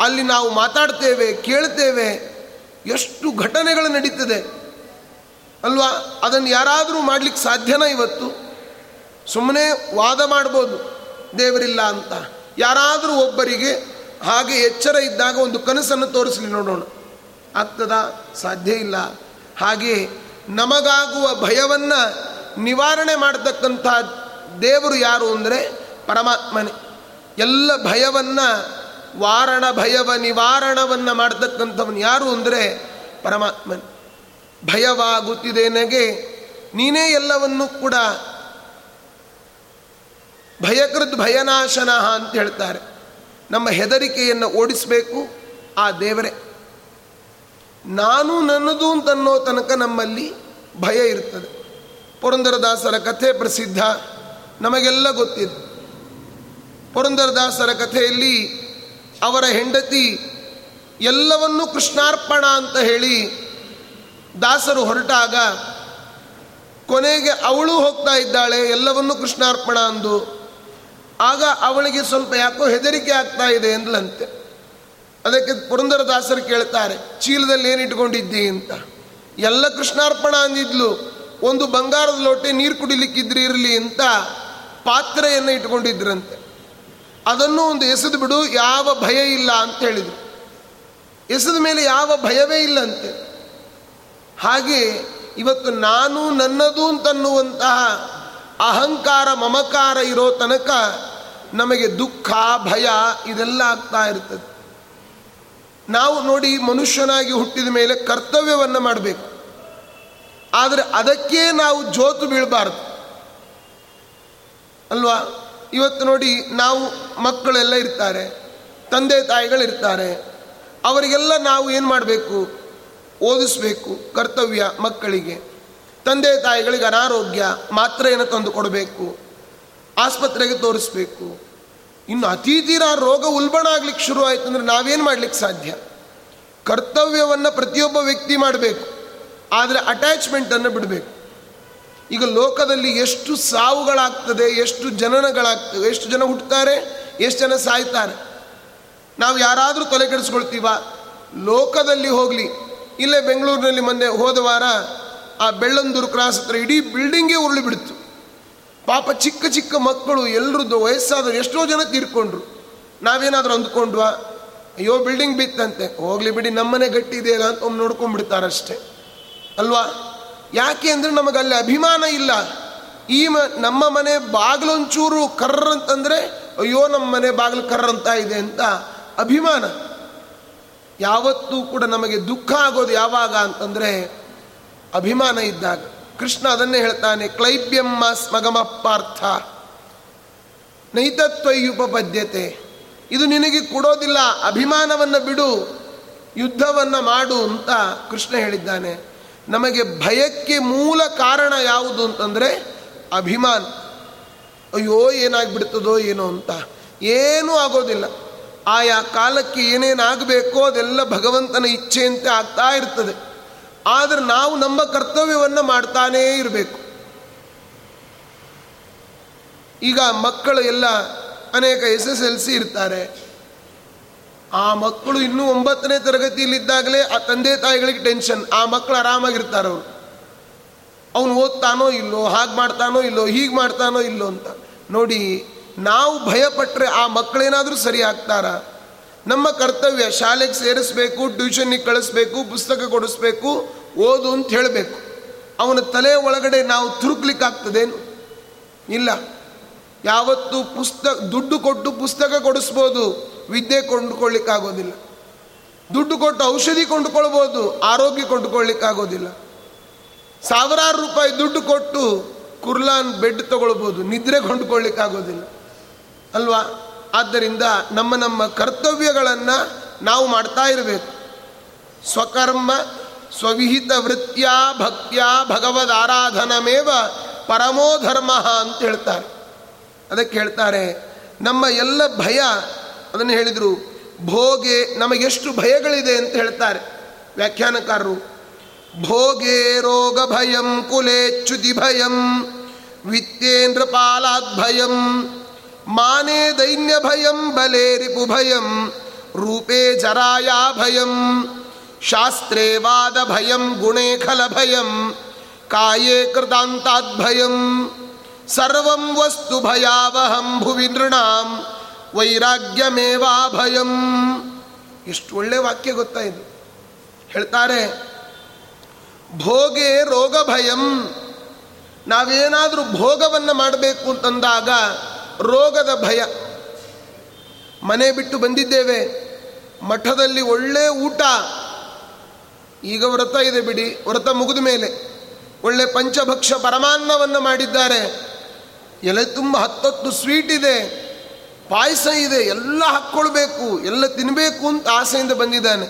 ಅಲ್ಲಿ ನಾವು ಮಾತಾಡ್ತೇವೆ, ಕೇಳ್ತೇವೆ. ಎಷ್ಟು ಘಟನೆಗಳು ನಡೀತದೆ. ಅಲ್ವಾ? ಅದನ್ನು ಯಾರಾದರೂ ಮಾಡ್ಲಿಕ್ಕೆ ಸಾಧ್ಯನಾ ಇವತ್ತು? ಸುಮ್ಮನೆ ವಾದ ಮಾಡ್ಬೋದು. ದೇವರಿಲ್ಲ ಅಂತ. ಯಾರಾದರೂ ಒಬ್ಬರಿಗೆ ಹಾಗೆ ಎಚ್ಚರ ಇದ್ದಾಗ ಒಂದು ಕನಸನ್ನು ತೋರಿಸಲಿ ನೋಡೋಣ. ಆಗ್ತದ? ಸಾಧ್ಯ ಇಲ್ಲ. ಹಾಗೆ ನಮಗಾಗುವ ಭಯವನ್ನು ನಿವಾರಣೆ ಮಾಡತಕ್ಕಂಥ ದೇವರು ಯಾರು ಅಂದರೆ ಪರಮಾತ್ಮನೇ. ಎಲ್ಲ ಭಯವನ್ನು, ವಾರಣ ಭಯವ ನಿವಾರಣವನ್ನು ಮಾಡತಕ್ಕಂಥವನು ಯಾರು ಅಂದರೆ ಪರಮಾತ್ಮನೇ. ಭಯವಾಗುತ್ತಿದೆ ನನಗೆ ನೀನೇ ಎಲ್ಲವನ್ನೂ ಕೂಡ ಭಯಕೃತ್ ಭಯನಾಶನ ಅಂತ ಹೇಳ್ತಾರೆ. ನಮ್ಮ ಹೆದರಿಕೆಯನ್ನು ಓಡಿಸಬೇಕು ಆ ದೇವರೇ. ನಾನು ನನ್ನದು ಅಂತನ್ನೋ ತನಕ ನಮ್ಮಲ್ಲಿ ಭಯ ಇರ್ತದೆ. ಪುರಂದರದಾಸರ ಕಥೆ ಪ್ರಸಿದ್ಧ, ನಮಗೆಲ್ಲ ಗೊತ್ತಿದೆ. ಪುರಂದರದಾಸರ ಕಥೆಯಲ್ಲಿ ಅವರ ಹೆಂಡತಿ ಎಲ್ಲವನ್ನೂ ಕೃಷ್ಣಾರ್ಪಣ ಅಂತ ಹೇಳಿ ದಾಸರು ಹೊರಟಾಗ ಕೊನೆಗೆ ಅವಳು ಹೋಗ್ತಾ ಇದ್ದಾಳೆ, ಎಲ್ಲವನ್ನೂ ಕೃಷ್ಣಾರ್ಪಣ ಅಂದು ಆಗ ಅವಳಿಗೆ ಸ್ವಲ್ಪ ಯಾಕೋ ಹೆದರಿಕೆ ಆಗ್ತಾ ಇದೆ ಎಂದ್ಲಂತೆ. ಅದಕ್ಕೆ ಪುರಂದರದಾಸರು ಕೇಳ್ತಾರೆ, ಚೀಲದಲ್ಲಿ ಏನಿಟ್ಕೊಂಡಿದ್ದಿ ಅಂತ. ಎಲ್ಲ ಕೃಷ್ಣಾರ್ಪಣ ಅಂದಿದ್ಲು, ಒಂದು ಬಂಗಾರದ ಲೋಟೆ ನೀರು ಕುಡಿಲಿಕ್ಕಿದ್ರಿ ಇರಲಿ ಅಂತ ಪಾತ್ರೆಯನ್ನು ಇಟ್ಕೊಂಡಿದ್ರಂತೆ. ಅದನ್ನು ಒಂದು ಎಸೆದು ಬಿಡು, ಯಾವ ಭಯ ಇಲ್ಲ ಅಂತ ಹೇಳಿದರು. ಎಸೆದ ಮೇಲೆ ಯಾವ ಭಯವೇ ಇಲ್ಲಂತೆ. ಹಾಗೆ ಇವತ್ತು ನಾನು ನನ್ನದು ಅಂತನ್ನುವಂತಹ ಅಹಂಕಾರ, ಮಮಕಾರ ಇರೋ ತನಕ ನಮಗೆ ದುಃಖ, ಭಯ ಇದೆಲ್ಲ ಆಗ್ತಾ ಇರ್ತದೆ. ನಾವು ನೋಡಿ ಮನುಷ್ಯನಾಗಿ ಹುಟ್ಟಿದ ಮೇಲೆ ಕರ್ತವ್ಯವನ್ನು ಮಾಡಬೇಕು. ಆದರೆ ಅದಕ್ಕೆ ನಾವು ಜೋತು ಬೀಳಬಾರ್ದು. ಅಲ್ವಾ? ಇವತ್ತು ನೋಡಿ ನಾವು ಮಕ್ಕಳೆಲ್ಲ ಇರ್ತಾರೆ, ತಂದೆ ತಾಯಿಗಳಿರ್ತಾರೆ, ಅವರಿಗೆಲ್ಲ ನಾವು ಏನು ಮಾಡಬೇಕು? ಓದಿಸ್ಬೇಕು ಕರ್ತವ್ಯ ಮಕ್ಕಳಿಗೆ. ತಂದೆ ತಾಯಿಗಳಿಗೆ ಅನಾರೋಗ್ಯ ಮಾತ್ರೆಯನ್ನು ತಂದು ಕೊಡಬೇಕು, ಆಸ್ಪತ್ರೆಗೆ ತೋರಿಸ್ಬೇಕು. ಇನ್ನು ಅತಿ ತೀರಾ ರೋಗ ಉಲ್ಬಣ ಆಗ್ಲಿಕ್ಕೆ ಶುರು ಆಯ್ತು ಅಂದರೆ ನಾವೇನು ಮಾಡ್ಲಿಕ್ಕೆ ಸಾಧ್ಯ? ಕರ್ತವ್ಯವನ್ನು ಪ್ರತಿಯೊಬ್ಬ ವ್ಯಕ್ತಿ ಮಾಡಬೇಕು, ಆದರೆ ಅಟ್ಯಾಚ್ಮೆಂಟನ್ನು ಬಿಡಬೇಕು. ಈಗ ಲೋಕದಲ್ಲಿ ಎಷ್ಟು ಸಾವುಗಳಾಗ್ತದೆ, ಎಷ್ಟು ಜನನಗಳಾಗ್ತವೆ, ಎಷ್ಟು ಜನ ಹುಟ್ಟುತ್ತಾರೆ ಎಷ್ಟು ಜನ ಸಾಯ್ತಾರೆ? ನಾವು ಯಾರಾದರೂ ತಲೆ ಕೆಡಿಸ್ಕೊಳ್ತೀವ? ಲೋಕದಲ್ಲಿ ಹೋಗಲಿ. ಇಲ್ಲೇ ಬೆಂಗಳೂರಿನಲ್ಲಿ ಮೊನ್ನೆ ಹೋದ ವಾರ ಆ ಬೆಳ್ಳಂದೂರು ಕ್ರಾಸ್ ಹತ್ರ ಇಡೀ ಬಿಲ್ಡಿಂಗೇ ಉರುಳಿ ಬಿಡ್ತು. ಪಾಪ ಚಿಕ್ಕ ಚಿಕ್ಕ ಮಕ್ಕಳು ಎಲ್ಲರದ್ದು ವಯಸ್ಸಾದರೂ ಎಷ್ಟೋ ಜನ ತೀರ್ಕೊಂಡ್ರು. ನಾವೇನಾದರೂ ಅಂದ್ಕೊಂಡ್ವಾ? ಅಯ್ಯೋ, ಬಿಲ್ಡಿಂಗ್ ಬಿತ್ತಂತೆ. ಹೋಗ್ಲಿ ಬಿಡಿ, ನಮ್ಮನೆ ಗಟ್ಟಿ ಇದೆಯಲ್ಲ ಅಂತ ಒಮ್ಮೆ ನೋಡ್ಕೊಂಡ್ಬಿಡ್ತಾರಷ್ಟೇ. ಅಲ್ವಾ? ಯಾಕೆ ಅಂದರೆ ನಮಗೆ ಅಲ್ಲಿ ಅಭಿಮಾನ ಇಲ್ಲ. ಈ ಮ ನಮ್ಮ ಮನೆ ಬಾಗಿಲೊಂಚೂರು ಕರ್ರ ಅಂತಂದರೆ, ಅಯ್ಯೋ, ನಮ್ಮ ಮನೆ ಬಾಗಿಲು ಕರ್ರಂತ ಇದೆ ಅಂತ ಅಭಿಮಾನ. ಯಾವತ್ತೂ ಕೂಡ ನಮಗೆ ದುಃಖ ಆಗೋದು ಯಾವಾಗ ಅಂತಂದರೆ ಅಭಿಮಾನ ಇದ್ದಾಗ ಕೃಷ್ಣ ಅದನ್ನೇ ಹೇಳ್ತಾನೆ, ಕ್ಲೈಬ್ಯಂ ಸ್ಮಗಮ ಪಾರ್ಥ ನೈತತ್ವಯುಪಪದ್ಯತೆ ಇದು ನಿನಗೆ ಕೊಡೋದಿಲ್ಲ, ಅಭಿಮಾನವನ್ನು ಬಿಡು, ಯುದ್ಧವನ್ನು ಮಾಡು ಅಂತ ಕೃಷ್ಣ ಹೇಳಿದ್ದಾನೆ. ನಮಗೆ ಭಯಕ್ಕೆ ಮೂಲ ಕಾರಣ ಯಾವುದು ಅಂತಂದರೆ ಅಭಿಮಾನ. ಅಯ್ಯೋ, ಏನಾಗ್ಬಿಡ್ತದೋ ಏನೋ ಅಂತ. ಏನೂ ಆಗೋದಿಲ್ಲ. ಆಯಾ ಕಾಲಕ್ಕೆ ಏನೇನಾಗಬೇಕೋ ಅದೆಲ್ಲ ಭಗವಂತನ ಇಚ್ಛೆಯಂತೆ ಆಗ್ತಾ ಇರ್ತದೆ. ಆದರೆ ನಾವು ನಮ್ಮ ಕರ್ತವ್ಯವನ್ನು ಮಾಡ್ತಾನೇ ಇರಬೇಕು. ಈಗ ಮಕ್ಕಳು ಎಲ್ಲ ಅನೇಕ ಎಸ್ ಎಸ್ ಎಲ್ ಸಿ ಇರ್ತಾರೆ. ಆ ಮಕ್ಕಳು ಇನ್ನೂ ಒಂಬತ್ತನೇ ತರಗತಿಯಲ್ಲಿದ್ದಾಗಲೇ ಆ ತಂದೆ ತಾಯಿಗಳಿಗೆ ಟೆನ್ಷನ್ ಆ ಮಕ್ಕಳು ಆರಾಮಾಗಿರ್ತಾರೆ ಅವರು. ಅವನು ಓದ್ತಾನೋ ಇಲ್ಲೋ, ಹಾಗೆ ಮಾಡ್ತಾನೋ ಇಲ್ಲೋ, ಹೀಗೆ ಮಾಡ್ತಾನೋ ಇಲ್ಲೋ ಅಂತ. ನೋಡಿ, ನಾವು ಭಯಪಟ್ಟರೆ ಆ ಮಕ್ಕಳೇನಾದರೂ ಸರಿ ಆಗ್ತಾರ? ನಮ್ಮ ಕರ್ತವ್ಯ ಶಾಲೆಗೆ ಸೇರಿಸ್ಬೇಕು ಟ್ಯೂಷನ್ನಿಗೆ ಕಳಿಸ್ಬೇಕು, ಪುಸ್ತಕ ಕೊಡಿಸ್ಬೇಕು, ಓದು ಅಂತ ಹೇಳಬೇಕು. ಅವನ ತಲೆ ಒಳಗಡೆ ನಾವು ತುರುಕ್ಲಿಕ್ಕಾಗ್ತದೇನು? ಇಲ್ಲ. ಯಾವತ್ತು ಪುಸ್ತಕ ದುಡ್ಡು ಕೊಟ್ಟು ಪುಸ್ತಕ ಕೊಡಿಸ್ಬೋದು, ವಿದ್ಯೆ ಕೊಂಡುಕೊಳ್ಳಿಕ್ಕಾಗೋದಿಲ್ಲ. ದುಡ್ಡು ಕೊಟ್ಟು ಔಷಧಿ ಕೊಂಡುಕೊಳ್ಬೋದು, ಆರೋಗ್ಯ ಕೊಂಡುಕೊಳ್ಳಿಕ್ಕಾಗೋದಿಲ್ಲ. ಸಾವಿರಾರು ರೂಪಾಯಿ ದುಡ್ಡು ಕೊಟ್ಟು ಕುರ್ಲಾನ್ ಬೆಡ್ ತಗೊಳ್ಬೋದು, ನಿದ್ರೆ ಕೊಂಡುಕೊಳ್ಳಿಕ್ಕಾಗೋದಿಲ್ಲ. ಅಲ್ವಾ? ಆದ್ದರಿಂದ ನಮ್ಮ ನಮ್ಮ ಕರ್ತವ್ಯಗಳನ್ನು ನಾವು ಮಾಡ್ತಾ ಇರಬೇಕು. ಸ್ವಕರ್ಮ, ಸ್ವವಿಹಿತ ವೃತ್ತಿಯ ಭಕ್ತಿಯ, ಭಗವದ್ ಆರಾಧನಮೇವ ಪರಮೋ ಧರ್ಮ ಅಂತ ಹೇಳ್ತಾರೆ. ಅದಕ್ಕೆ ಹೇಳ್ತಾರೆ, ನಮ್ಮ ಎಲ್ಲ ಭಯ, ಅದನ್ನು ಹೇಳಿದರು, ಭೋಗೆ ನಮಗೆಷ್ಟು ಭಯಗಳಿದೆ ಅಂತ ಹೇಳ್ತಾರೆ ವ್ಯಾಖ್ಯಾನಕಾರರು. ಭೋಗೆ ರೋಗ ಭಯಂ ಕುಲೇಚ್ಯುತಿ ಭಯಂ ವಿತ್ತೇಂದ್ರ ಪಾಲಾದ್ ಭಯಂ ಮಾನೇ ದೈನ್ಯ ಭಯಂ ಬಲೇ ರಿಪು ಭಯಂ ರೂಪೇ ಜರಾಯಾ ಭಯಂ ಶಾಸ್ತ್ರೇ ವಾದ ಭಯಂ ಗುಣೇ ಖಲ ಭಯಂ ಕಾಯೇ ಕೃತಾಂತಾದ್ ಭಯಂ ಸರ್ವಂ ವಸ್ತು ಭಯಾವಹಂ ಭುವಿ ನೃಣಾಂ ವೈರಾಗ್ಯಮೇವಾ ಭಯಂ ಎಷ್ಟು ಒಳ್ಳೆ ವಾಕ್ಯ ಗೊತ್ತಾ ಇದು? ಹೇಳ್ತಾರೆ, ಭೋಗೆ ರೋಗ ಭಯಂ ನಾವೇನಾದರೂ ಭೋಗವನ್ನು ಮಾಡಬೇಕು ಅಂತಂದಾಗ ರೋಗದ ಭಯ. ಮನೆ ಬಿಟ್ಟು ಬಂದಿದ್ದೇವೆ. ಮಠದಲ್ಲಿ ಒಳ್ಳೆ ಊಟ. ಈಗ ವ್ರತ ಇದೆ ಬಿಡಿ, ವ್ರತ ಮುಗಿದ ಮೇಲೆ. ಒಳ್ಳೆ ಪಂಚಭಕ್ಷ ಪರಮಾನ್ನವನ್ನು ಮಾಡಿದ್ದಾರೆ. ಎಲೆ ತುಂಬ ಹತ್ತತ್ತು ಸ್ವೀಟ್ ಇದೆ. ಪಾಯಸ ಇದೆ, ಎಲ್ಲ ಹಾಕ್ಕೊಳ್ಬೇಕು, ಎಲ್ಲ ತಿನ್ನಬೇಕು ಅಂತ ಆಸೆಯಿಂದ ಬಂದಿದ್ದಾನೆ.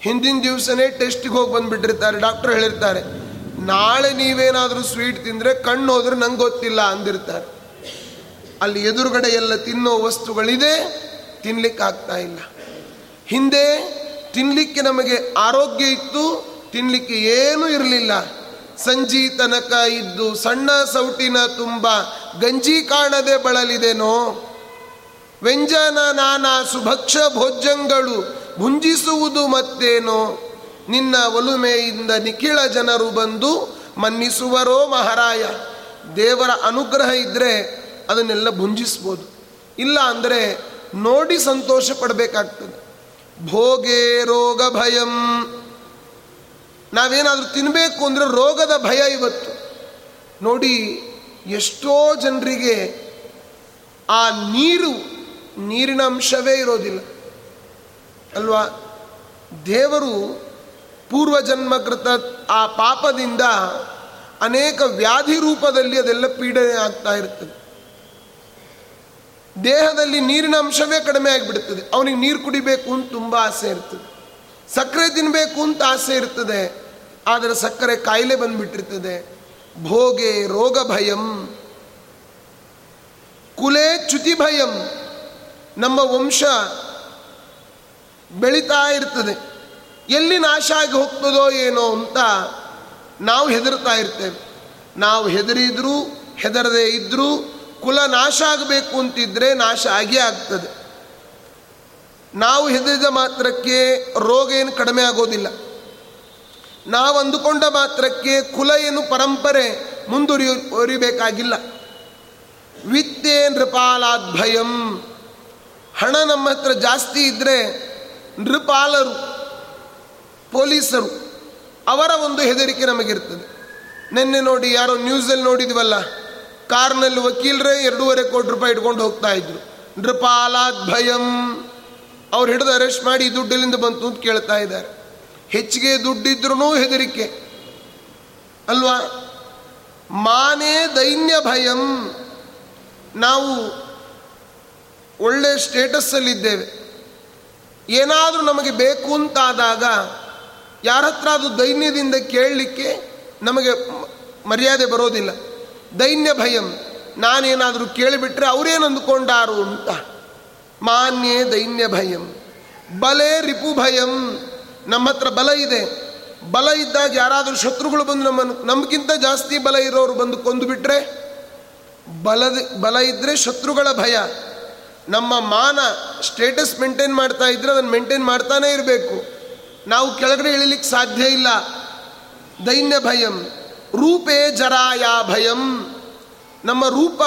ಹಿಂದಿನ ದಿವಸನೇ ಟೆಸ್ಟಿಗೆ ಹೋಗಿ ಬಂದುಬಿಟ್ಟಿರ್ತಾರೆ ಡಾಕ್ಟರ್ ಹೇಳಿರ್ತಾರೆ, ನಾಳೆ ನೀವೇನಾದರೂ ಸ್ವೀಟ್ ತಿಂದರೆ ಕಣ್ಣು ಹೋದ್ರೆ ನಂಗೆ ಗೊತ್ತಿಲ್ಲ ಅಂದಿರ್ತಾರೆ. ಅಲ್ಲಿ ಎದುರುಗಡೆ ಎಲ್ಲ ತಿನ್ನೋ ವಸ್ತುಗಳಿದೆ, ತಿನ್ಲಿಕ್ಕೆ ಆಗ್ತಾ ಇಲ್ಲ. ಹಿಂದೆ ತಿನ್ನಲಿಕ್ಕೆ ನಮಗೆ ಆರೋಗ್ಯ ಇತ್ತು ತಿನ್ನಲಿಕ್ಕೆ ಏನೂ ಇರಲಿಲ್ಲ. ಸಂಜಿ ತನಕ ಇದ್ದು ಸಣ್ಣ ಸೌಟಿನ ತುಂಬ ಗಂಜಿ ಕಾಣದೆ ಬಳಲಿದೆನೋ? ವ್ಯಂಜನ ನಾನಾ ಸುಭಕ್ಷ ಭೋಜ್ಯಗಳು ಭುಂಜಿಸುವುದು ಮತ್ತೇನೋ? ನಿನ್ನ ಒಲುಮೆಯಿಂದ ನಿಖಿಳ ಜನರು ಬಂದು ಮನ್ನಿಸುವರೋ ಮಹಾರಾಯ? ದೇವರ ಅನುಗ್ರಹ ಇದ್ದರೆ ಅದನ್ನೆಲ್ಲ ಭುಂಜಿಸ್ಬೋದು. ಇಲ್ಲ ಅಂದರೆ ನೋಡಿ ಸಂತೋಷ ಪಡಬೇಕಾಗ್ತದೆ. ಭೋಗೇ ರೋಗ ಭಯಂ. ನಾವೇನಾದರೂ ತಿನ್ನಬೇಕು ಅಂದರೆ ರೋಗದ ಭಯ ಇವತ್ತು. ನೋಡಿ ಎಷ್ಟೋ ಜನರಿಗೆ ಆ ನೀರು, ನೀರಿನ ಅಂಶವೇ ಇರೋದಿಲ್ಲ. ಅಲ್ವಾ? ದೇವರು ಪೂರ್ವಜನ್ಮಕೃತ ಆ ಪಾಪದಿಂದ ಅನೇಕ ವ್ಯಾಧಿ ರೂಪದಲ್ಲಿ ಅದೆಲ್ಲ ಪೀಡನೆ ಆಗ್ತಾ ಇರ್ತದೆ. ದೇಹದಲ್ಲಿ ನೀರಿನ ಅಂಶವೇ ಕಡಿಮೆ ಆಗಿಬಿಡ್ತದೆ. ಅವನಿಗೆ ನೀರು ಕುಡಿಬೇಕು ಅಂತ ತುಂಬ ಆಸೆ ಇರ್ತದೆ. ಸಕ್ಕರೆ ತಿನ್ನಬೇಕು ಅಂತ ಆಸೆ ಇರ್ತದೆ. ಆದರೆ ಸಕ್ಕರೆ ಕಾಯಿಲೆ ಬಂದುಬಿಟ್ಟಿರ್ತದೆ. ಭೋಗೆ ರೋಗ ಭಯಂ. ಕುಲೆ ಚ್ಯುತಿ ಭಯಂ. ನಮ್ಮ ವಂಶ ಬೆಳೀತಾ ಇರ್ತದೆ. ಎಲ್ಲಿ ನಾಶ ಆಗಿ ಹೋಗ್ತದೋ ಏನೋ ಅಂತ ನಾವು ಹೆದರ್ತಾ ಇರ್ತೇವೆ. ನಾವು ಹೆದರಿದ್ರು ಹೆದರದೇ ಇದ್ರೂ ಕುಲ ನಾಶ ಆಗಬೇಕು ಅಂತಿದ್ರೆ ನಾಶ ಆಗಿಯೇ ಆಗ್ತದೆ. ನಾವು ಹೆದರಿದ ಮಾತ್ರಕ್ಕೆ ರೋಗ ಏನು ಕಡಿಮೆ ಆಗೋದಿಲ್ಲ. ನಾವು ಅಂದುಕೊಂಡ ಮಾತ್ರಕ್ಕೆ ಕುಲ ಏನು ಪರಂಪರೆ ಮುಂದುವರಿಯಬೇಕಾಗಿಲ್ಲ ವಿತ್ತೇ ನೃಪಾಲಾದ್ಭಯಂ ಹಣ ನಮ್ಮ ಹತ್ರ ಜಾಸ್ತಿ ಇದ್ದರೆ ನೃಪಾಲರು, ಪೊಲೀಸರು ಅವರ ಒಂದು ಹೆದರಿಕೆ ನಮಗಿರ್ತದೆ. ನಿನ್ನೆ ನೋಡಿ ಯಾರೋ ನ್ಯೂಸಲ್ಲಿ ನೋಡಿದ್ವಲ್ಲ ಕಾರ್ನಲ್ಲಿ ವಕೀಲರೇ ಎರಡೂವರೆ ಕೋಟಿ ರೂಪಾಯಿ ಇಟ್ಕೊಂಡು ಹೋಗ್ತಾ ಇದ್ರು. ನೃಪಾಲಾದ್ ಭಯಂ. ಅವ್ರು ಹಿಡಿದು ಅರೆಸ್ಟ್ ಮಾಡಿ ದುಡ್ಡಿಲಿಂದ ಬಂತು ಅಂತ ಕೇಳ್ತಾ ಇದ್ದಾರೆ. ಹೆಚ್ಚಿಗೆ ದುಡ್ಡಿದ್ರೂ ಹೆದರಿಕೆ. ಅಲ್ವಾ? ಮಾನೇ ದೈನ್ಯ ಭಯಂ. ನಾವು ಒಳ್ಳೆ ಸ್ಟೇಟಸ್ಸಲ್ಲಿದ್ದೇವೆ. ಏನಾದರೂ ನಮಗೆ ಬೇಕು ಅಂತಾದಾಗ ಯಾರ ಹತ್ರ ಅದು ದೈನ್ಯದಿಂದ ಕೇಳಲಿಕ್ಕೆ ನಮಗೆ ಮರ್ಯಾದೆ ಬರೋದಿಲ್ಲ. ದೈನ್ಯ ಭಯಂ. ನಾನೇನಾದರೂ ಕೇಳಿಬಿಟ್ರೆ ಅವರೇನು ಅಂದುಕೊಂಡಾರು ಅಂತ. ಮಾನ್ಯೇ ದೈನ್ಯ ಭಯಂ. ಬಲೆ ರಿಪು ಭಯಂ. ನಮ್ಮ ಹತ್ರ ಬಲ ಇದೆ. ಬಲ ಇದ್ದಾಗ ಯಾರಾದರೂ ಶತ್ರುಗಳು ಬಂದು ನಮ್ಮನ್ನು, ನಮಗಿಂತ ಜಾಸ್ತಿ ಬಲ ಇರೋರು ಬಂದು ಕೊಂದು ಬಿಟ್ಟರೆ ಬಲದ, ಬಲ ಇದ್ದರೆ ಶತ್ರುಗಳ ಭಯ. ನಮ್ಮ ಮಾನ ಸ್ಟೇಟಸ್ ಮೇಂಟೈನ್ ಮಾಡ್ತಾ ಇದ್ರೆ ಅದನ್ನು ಮೇಂಟೈನ್ ಮಾಡ್ತಾನೇ ಇರಬೇಕು. ನಾವು ಕೆಳಗಡೆ ಇಳಿಲಿಕ್ಕೆ ಸಾಧ್ಯ ಇಲ್ಲ. ದೈನ್ಯ ಭಯಂ. ರೂಪೇ ಜರಾಯ ಭಯಂ. ನಮ್ಮ ರೂಪ,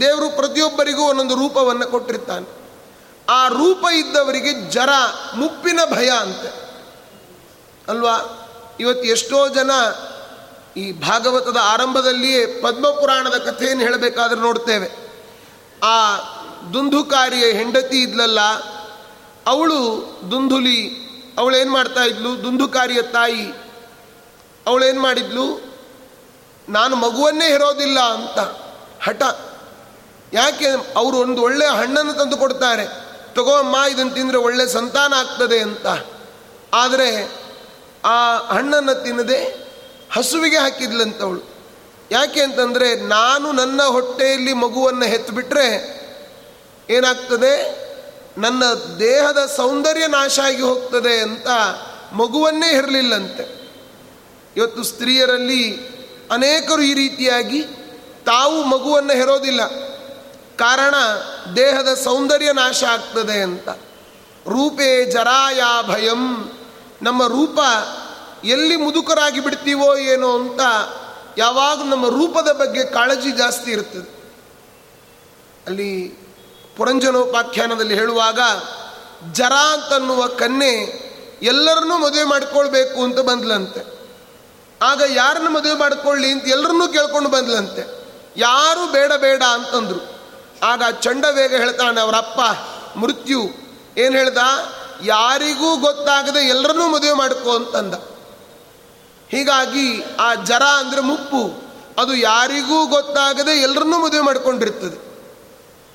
ದೇವರು ಪ್ರತಿಯೊಬ್ಬರಿಗೂ ಒಂದೊಂದು ರೂಪವನ್ನು ಕೊಟ್ಟಿರ್ತಾನೆ. ಆ ರೂಪ ಇದ್ದವರಿಗೆ ಜರ, ಮುಪ್ಪಿನ ಭಯ ಅಂತೆ. ಅಲ್ವಾ? ಇವತ್ತು ಎಷ್ಟೋ ಜನ ಈ ಭಾಗವತದ ಆರಂಭದಲ್ಲಿಯೇ ಪದ್ಮಪುರಾಣದ ಕಥೆಯನ್ನು ಹೇಳಬೇಕಾದ್ರೆ ನೋಡ್ತೇವೆ. ಆ ದುಂದುಕಾರಿಯ ಹೆಂಡತಿ ಇದ್ಲಲ್ಲ, ಅವಳು ದುಂದುಲಿ, ಅವಳೇನು ಮಾಡ್ತಾ ಇದ್ಲು? ದುಂದುಕಾರಿಯ ತಾಯಿ ಅವಳೇನು ಮಾಡಿದ್ಲು? ನಾನು ಮಗುವನ್ನೇ ಇರೋದಿಲ್ಲ ಅಂತ. ಹಠ. ಯಾಕೆ? ಅವರು ಒಂದು ಒಳ್ಳೆಯ ಹಣ್ಣನ್ನು ತಂದು ಕೊಡ್ತಾರೆ. ತಗೋ ಅಮ್ಮ ಇದನ್ನು ತಿಂದರೆ ಒಳ್ಳೆ ಸಂತಾನ ಆಗ್ತದೆ ಅಂತ. ಆದರೆ ಆ ಹಣ್ಣನ್ನು ತಿನ್ನದೆ ಹಸುವಿಗೆ ಹಾಕಿದ್ಲಂತವಳು ಯಾಕೆ ಅಂತಂದರೆ ನಾನು ನನ್ನ ಹೊಟ್ಟೆಯಲ್ಲಿ ಮಗುವನ್ನು ಹೆತ್ತುಬಿಟ್ರೆ ಏನಾಗ್ತದೆ? ನನ್ನ ದೇಹದ ಸೌಂದರ್ಯ ನಾಶ ಆಗಿ ಹೋಗ್ತದೆ ಅಂತ ಮಗುವನ್ನೇ ಇರಲಿಲ್ಲಂತೆ ಇವತ್ತು ಸ್ತ್ರೀಯರಲ್ಲಿ ಅನೇಕರು ಈ ರೀತಿಯಾಗಿ ತಾವು ಮಗುವನ್ನು ಹೆರೋದಿಲ್ಲ. ಕಾರಣ ದೇಹದ ಸೌಂದರ್ಯ ನಾಶ ಆಗ್ತದೆ ಅಂತ. ರೂಪೇ ಜರಾಯ ಭಯಂ. ನಮ್ಮ ರೂಪ ಎಲ್ಲಿ ಮುದುಕರಾಗಿ ಬಿಡ್ತೀವೋ ಏನೋ ಅಂತ ಯಾವಾಗ ನಮ್ಮ ರೂಪದ ಬಗ್ಗೆ ಕಾಳಜಿ ಜಾಸ್ತಿ ಇರ್ತದೆ. ಅಲ್ಲಿ ಪುರಂಜನೋಪಾಖ್ಯಾನದಲ್ಲಿ ಹೇಳುವಾಗ ಜರ ಅಂತನ್ನುವ ಕನ್ನೆ ಎಲ್ಲರನ್ನೂ ಮದುವೆ ಮಾಡಿಕೊಳ್ಬೇಕು ಅಂತ ಬಂದ್ಲಂತೆ. ಆಗ ಯಾರನ್ನು ಮದುವೆ ಮಾಡ್ಕೊಳ್ಳಿ ಅಂತ ಎಲ್ಲರನ್ನೂ ಕೇಳ್ಕೊಂಡು ಬಂದ್ಲಂತೆ. ಯಾರು ಬೇಡ ಬೇಡ ಅಂತಂದ್ರು. ಆಗ ಚಂಡವೇಗ ಹೇಳ್ತಾನೆ ಅವರಪ್ಪ ಮೃತ್ಯು. ಏನು ಹೇಳ್ದ? ಯಾರಿಗೂ ಗೊತ್ತಾಗದೆ ಎಲ್ಲರನ್ನೂ ಮದುವೆ ಮಾಡ್ಕೋ ಅಂತಂದ. ಹೀಗಾಗಿ ಆ ಜರ ಅಂದರೆ ಮುಪ್ಪು. ಅದು ಯಾರಿಗೂ ಗೊತ್ತಾಗದೆ ಎಲ್ಲರನ್ನೂ ಮದುವೆ ಮಾಡಿಕೊಂಡಿರ್ತದೆ.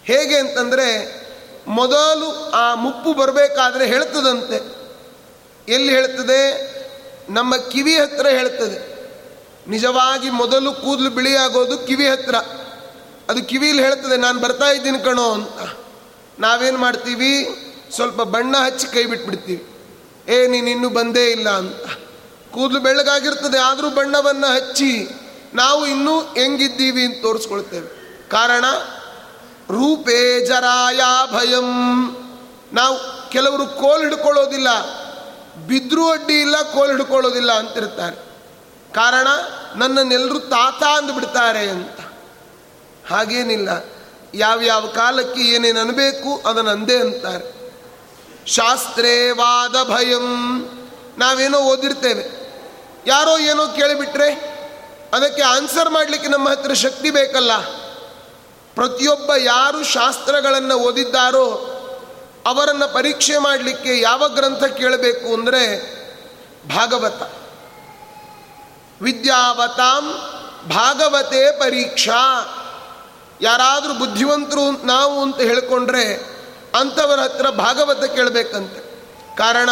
ಹೇಗೆ ಅಂತಂದರೆ, ಮೊದಲು ಆ ಮುಪ್ಪು ಬರಬೇಕಾದ್ರೆ ಹೇಳ್ತದಂತೆ. ಎಲ್ಲಿ ಹೇಳ್ತದೆ? ನಮ್ಮ ಕಿವಿ ಹತ್ರ ಹೇಳ್ತದೆ. ನಿಜವಾಗಿ ಮೊದಲು ಕೂದಲು ಬಿಳಿಯಾಗೋದು ಕಿವಿ ಹತ್ರ. ಅದು ಕಿವಿಯಲ್ಲಿ ಹೇಳ್ತದೆ, ನಾನು ಬರ್ತಾ ಇದ್ದೀನಿ ಕಣೋ ಅಂತ. ನಾವೇನು ಮಾಡ್ತೀವಿ? ಸ್ವಲ್ಪ ಬಣ್ಣ ಹಚ್ಚಿ ಕೈ ಬಿಟ್ಬಿಡ್ತೀವಿ. ಏ, ನೀನು ಇನ್ನೂ ಬಂದೇ ಇಲ್ಲ ಅಂತ. ಕೂದಲು ಬೆಳಗಾಗಿರ್ತದೆ ಆದರೂ ಬಣ್ಣವನ್ನು ಹಚ್ಚಿ ನಾವು ಇನ್ನೂ ಹೆಂಗಿದ್ದೀವಿ ಅಂತ ತೋರಿಸ್ಕೊಳ್ತೇವೆ. ಕಾರಣ, ರೂಪೇ ಜರಾಯ ಭಯಂ ನಾವು ಕೆಲವರು ಕೋಲ್ ಹಿಡ್ಕೊಳ್ಳೋದಿಲ್ಲ. ಬಿದ್ರೂ ಅಡ್ಡಿ ಇಲ್ಲ, ಕೋಲ್ ಹಿಡ್ಕೊಳ್ಳೋದಿಲ್ಲ ಅಂತಿರ್ತಾರೆ. ಕಾರಣ ನನ್ನನ್ನೆಲ್ಲರೂ ತಾತ ಅಂದ್ಬಿಡ್ತಾರೆ ಅಂತ. ಹಾಗೇನಿಲ್ಲ. ಯಾವ್ಯಾವ ಕಾಲಕ್ಕೆ ಏನೇನು ಅನ್ಬೇಕು ಅದನ್ನು ಅಂದೇ ಅಂತಾರೆ. ಶಾಸ್ತ್ರೇ ವಾದ ಭಯಂ. ನಾವೇನೋ ಓದಿರ್ತೇವೆ. ಯಾರೋ ಏನೋ ಕೇಳಿಬಿಟ್ರೆ ಅದಕ್ಕೆ ಆನ್ಸರ್ ಮಾಡಲಿಕ್ಕೆ ನಮ್ಮ ಹತ್ರ ಶಕ್ತಿ ಬೇಕಲ್ಲ. ಪ್ರತಿಯೊಬ್ಬ ಯಾರು ಶಾಸ್ತ್ರಗಳನ್ನು ಓದಿದ್ದಾರೋ ಅವರನ್ನು ಪರೀಕ್ಷೆ ಮಾಡಲಿಕ್ಕೆ ಯಾವ ಗ್ರಂಥ ಕೇಳಬೇಕು ಅಂದರೆ ಭಾಗವತ. ವಿದ್ಯಾವತಾಂ ಭಾಗವತೆ ಪರೀಕ್ಷಾ. ಯಾರಾದರೂ ಬುದ್ಧಿವಂತರು ನಾವು ಅಂತ ಹೇಳಿಕೊಂಡ್ರೆ ಅಂಥವರ ಹತ್ರ ಭಾಗವತ ಕೇಳಬೇಕಂತೆ. ಕಾರಣ